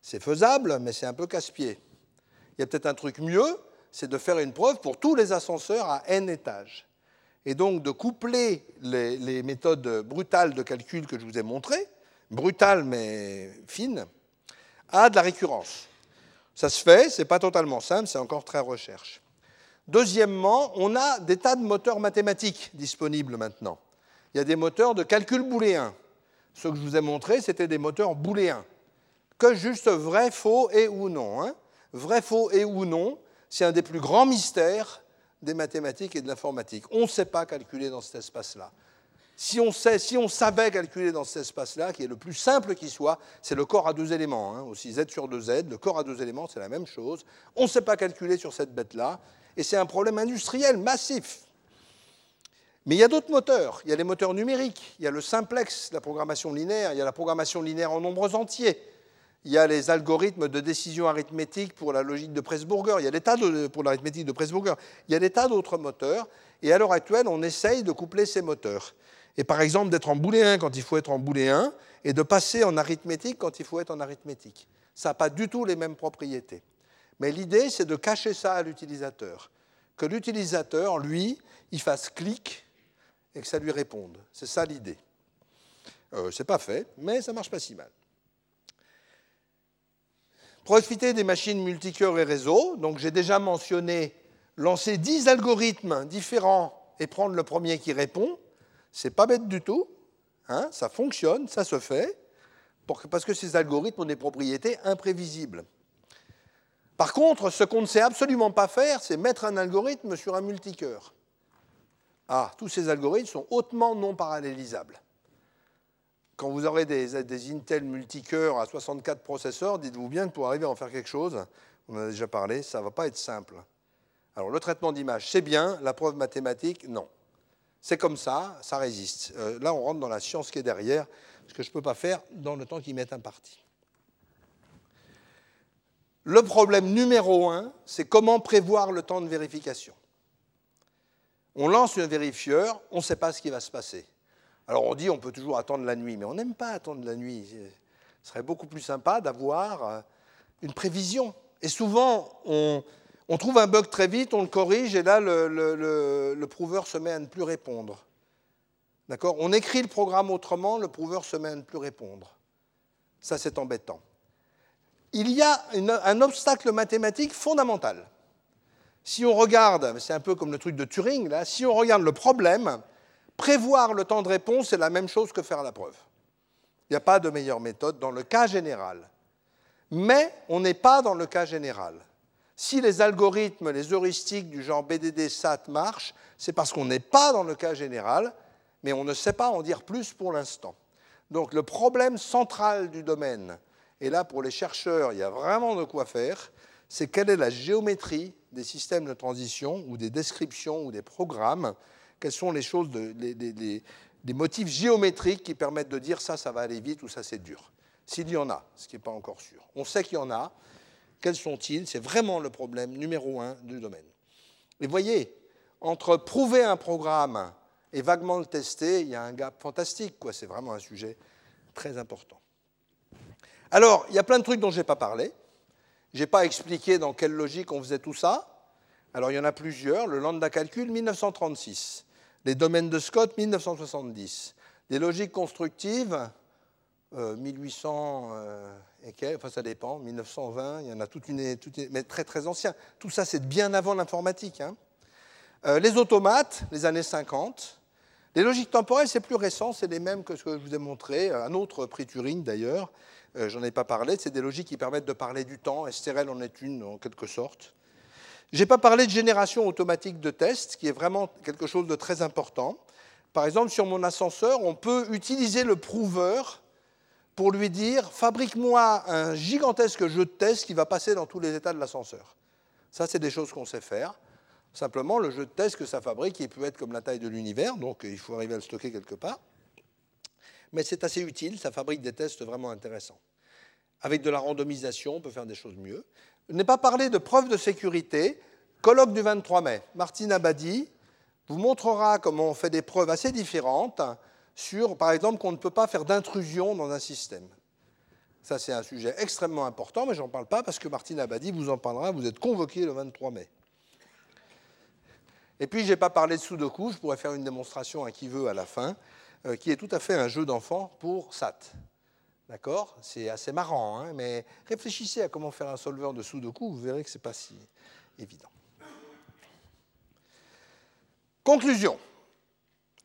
c'est faisable, mais c'est un peu casse-pied. Il y a peut-être un truc mieux, c'est de faire une preuve pour tous les ascenseurs à n étages. Et donc de coupler les, méthodes brutales de calcul que je vous ai montrées, brutales mais fines, à de la récurrence. Ça se fait, ce n'est pas totalement simple, c'est encore très recherche. Deuxièmement, on a des tas de moteurs mathématiques disponibles maintenant. Il y a des moteurs de calcul booléen. Ce que je vous ai montré, c'était des moteurs booléens que juste vrai, faux et ou non. Hein. Vrai, faux et ou non, c'est un des plus grands mystères des mathématiques et de l'informatique. On ne sait pas calculer dans cet espace-là. Si on, sait, si on savait calculer dans cet espace-là, qui est le plus simple qui soit, c'est le corps à deux éléments, hein, aussi z sur 2z, le corps à deux éléments, c'est la même chose. On ne sait pas calculer sur cette bête-là, et c'est un problème industriel massif. Mais il y a d'autres moteurs. Il y a les moteurs numériques, il y a le simplex, la programmation linéaire, il y a la programmation linéaire en nombres entiers. Il y a les algorithmes de décision arithmétique pour la logique de Presburger. Il y a des tas pour l'arithmétique de Presburger. Il y a des tas d'autres moteurs. Et à l'heure actuelle, on essaye de coupler ces moteurs. Et par exemple, d'être en booléen quand il faut être en booléen et de passer en arithmétique quand il faut être en arithmétique. Ça n'a pas du tout les mêmes propriétés. Mais l'idée, c'est de cacher ça à l'utilisateur. Que l'utilisateur, lui, il fasse clic et que ça lui réponde. C'est ça l'idée. Euh, Ce n'est pas fait, mais ça marche pas si mal. Profiter des machines multicœurs et réseaux. Donc j'ai déjà mentionné lancer 10 algorithmes différents et prendre le premier qui répond. C'est pas bête du tout. Hein, ça fonctionne, ça se fait, parce que ces algorithmes ont des propriétés imprévisibles. Par contre, ce qu'on ne sait absolument pas faire, c'est mettre un algorithme sur un multicœur. Ah, tous ces algorithmes sont hautement non parallélisables quand vous aurez des, Intel multicœurs à 64 processeurs, dites-vous bien que pour arriver à en faire quelque chose, on en a déjà parlé, ça ne va pas être simple. Alors le traitement d'image, c'est bien, la preuve mathématique, non. C'est comme ça, ça résiste. Euh, là, on rentre dans la science qui est derrière, ce que je ne peux pas faire dans le temps qui m'est imparti. Le problème numéro un, c'est comment prévoir le temps de vérification. On lance un vérifieur, on ne sait pas ce qui va se passer. Alors on dit on peut toujours attendre la nuit, mais on n'aime pas attendre la nuit. Ce serait beaucoup plus sympa d'avoir euh, une prévision. Et souvent, on, trouve un bug très vite, on le corrige, et là, le, prouveur se met à ne plus répondre. D'accord? On écrit le programme autrement, le prouveur se met à ne plus répondre. Ça, c'est embêtant. Il y a un obstacle mathématique fondamental. Si on regarde, c'est un peu comme le truc de Turing, là, si on regarde le problème, Prévoir le temps de réponse, c'est la même chose que faire la preuve. Il n'y a pas de meilleure méthode dans le cas général. Mais on n'est pas dans le cas général. Si les algorithmes, les heuristiques du genre BDD SAT marchent, c'est parce qu'on n'est pas dans le cas général, mais on ne sait pas en dire plus pour l'instant. Donc le problème central du domaine, et là pour les chercheurs, il y a vraiment de quoi faire, c'est quelle est la géométrie des systèmes de transition ou des descriptions ou des programmes, quelles sont les choses, des motifs géométriques qui permettent de dire ça, ça va aller vite ou ça, c'est dur. S'il y en a, ce qui n'est pas encore sûr. On sait qu'il y en a. Quels sont-ils? C'est vraiment le problème numéro un du domaine. Et voyez, entre prouver un programme et vaguement le tester, il y a un gap fantastique. C'est vraiment un sujet très important. Alors, il y a plein de trucs dont je n'ai pas parlé. Je n'ai pas expliqué dans quelle logique on faisait tout ça. Alors, il y en a plusieurs. Le lambda calcul, 1936. Les domaines de Scott, 1970. Les logiques constructives, 1800 euh, euh, et enfin ça dépend, 1920, il y en a toute une, mais très très ancien. Tout ça, c'est bien avant l'informatique. Hein. Euh, les automates, les années 50. Les logiques temporelles, c'est plus récent, c'est les mêmes que ce que je vous ai montré, un autre prix Turing d'ailleurs, j'en ai pas parlé, c'est des logiques qui permettent de parler du temps, STRL en est une en quelque sorte. Je n'ai pas parlé de génération automatique de tests, qui est vraiment quelque chose de très important. Par exemple, sur mon ascenseur, on peut utiliser le prouveur pour lui dire fabrique-moi un gigantesque jeu de test qui va passer dans tous les états de l'ascenseur. Ça, c'est des choses qu'on sait faire. Simplement, le jeu de test que ça fabrique, il peut être comme la taille de l'univers, donc il faut arriver à le stocker quelque part. Mais c'est assez utile, ça fabrique des tests vraiment intéressants. Avec de la randomisation, on peut faire des choses mieux. Je n'ai pas parlé de preuves de sécurité. Colloque du 23 mai. Martine Abadi vous montrera comment on fait des preuves assez différentes sur, par exemple, qu'on ne peut pas faire d'intrusion dans un système. Ça, c'est un sujet extrêmement important, mais je n'en parle pas parce que Martine Abadi vous en parlera. Vous êtes convoqué le 23 mai. Et puis, je n'ai pas parlé de Sudoku. Je pourrais faire une démonstration à qui veut à la fin, euh, qui est tout à fait un jeu d'enfant pour SAT. D'accord? C'est assez marrant, hein, mais réfléchissez à comment faire un solveur de Sudoku, vous verrez que ce n'est pas si évident. Conclusion.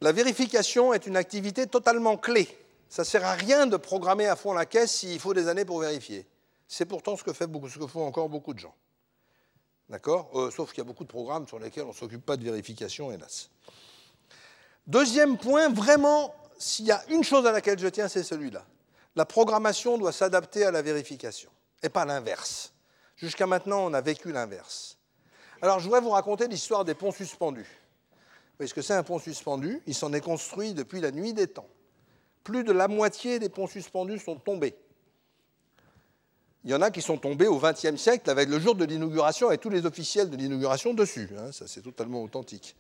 La vérification est une activité totalement clé. Ça ne sert à rien de programmer à fond la caisse s'il faut des années pour vérifier. C'est pourtant ce que, fait ce que font encore beaucoup de gens. D'accord? Euh, Sauf qu'il y a beaucoup de programmes sur lesquels on ne s'occupe pas de vérification, hélas. Deuxième point, vraiment, s'il y a une chose à laquelle je tiens, c'est celui-là. La programmation doit s'adapter à la vérification, et pas l'inverse. Jusqu'à maintenant, on a vécu l'inverse. Alors, je voudrais vous raconter l'histoire des ponts suspendus. Vous voyez ce que c'est un pont suspendu? Il s'en est construit depuis la nuit des temps. Plus de la moitié des ponts suspendus sont tombés. Il y en a qui sont tombés au XXe siècle avec le jour de l'inauguration et tous les officiels de l'inauguration dessus. Hein, ça, c'est totalement authentique.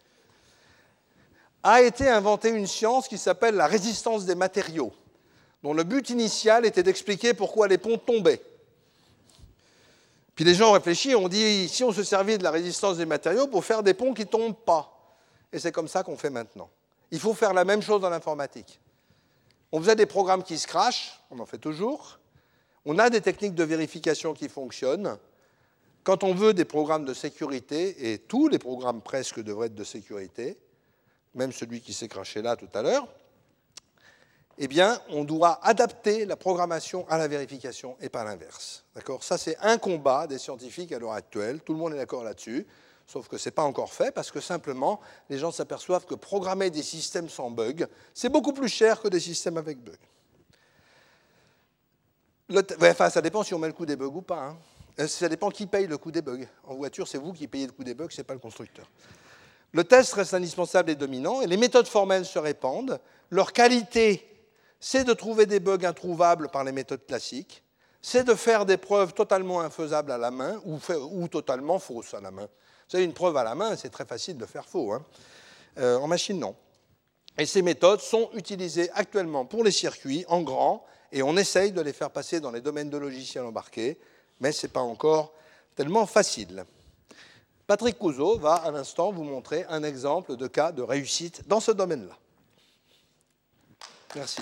A été inventée une science qui s'appelle la résistance des matériaux, dont le but initial était d'expliquer pourquoi les ponts tombaient. Puis les gens ont réfléchi ont dit si on se servait de la résistance des matériaux pour faire des ponts qui ne tombent pas. Et c'est comme ça qu'on fait maintenant. Il faut faire la même chose dans l'informatique. On faisait des programmes qui se crachent, on en fait toujours. On a des techniques de vérification qui fonctionnent. Quand on veut des programmes de sécurité, et tous les programmes presque devraient être de sécurité, même celui qui s'est craché là tout à l'heure, eh bien, on doit adapter la programmation à la vérification et pas l'inverse. D'accord? Ça, c'est un combat des scientifiques à l'heure actuelle. Tout le monde est d'accord là-dessus. Sauf que ce n'est pas encore fait parce que simplement, les gens s'aperçoivent que programmer des systèmes sans bug, c'est beaucoup plus cher que des systèmes avec bug. enfin, ça dépend si on met le coût des bugs ou pas. Hein. Euh, ça dépend qui paye le coût des bugs. En voiture, c'est vous qui payez le coût des bugs, ce n'est pas le constructeur. Le test reste indispensable et dominant, et les méthodes formelles se répandent. Leur qualité, c'est de trouver des bugs introuvables par les méthodes classiques, c'est de faire des preuves totalement infaisables à la main ou, totalement fausses à la main. Vous savez, une preuve à la main, c'est très facile de faire faux. Hein. Euh, en machine, non. Et ces méthodes sont utilisées actuellement pour les circuits en grand, et on essaye de les faire passer dans les domaines de logiciels embarqués, mais ce n'est pas encore tellement facile. Patrick Couzeau va à l'instant vous montrer un exemple de cas de réussite dans ce domaine-là. Merci.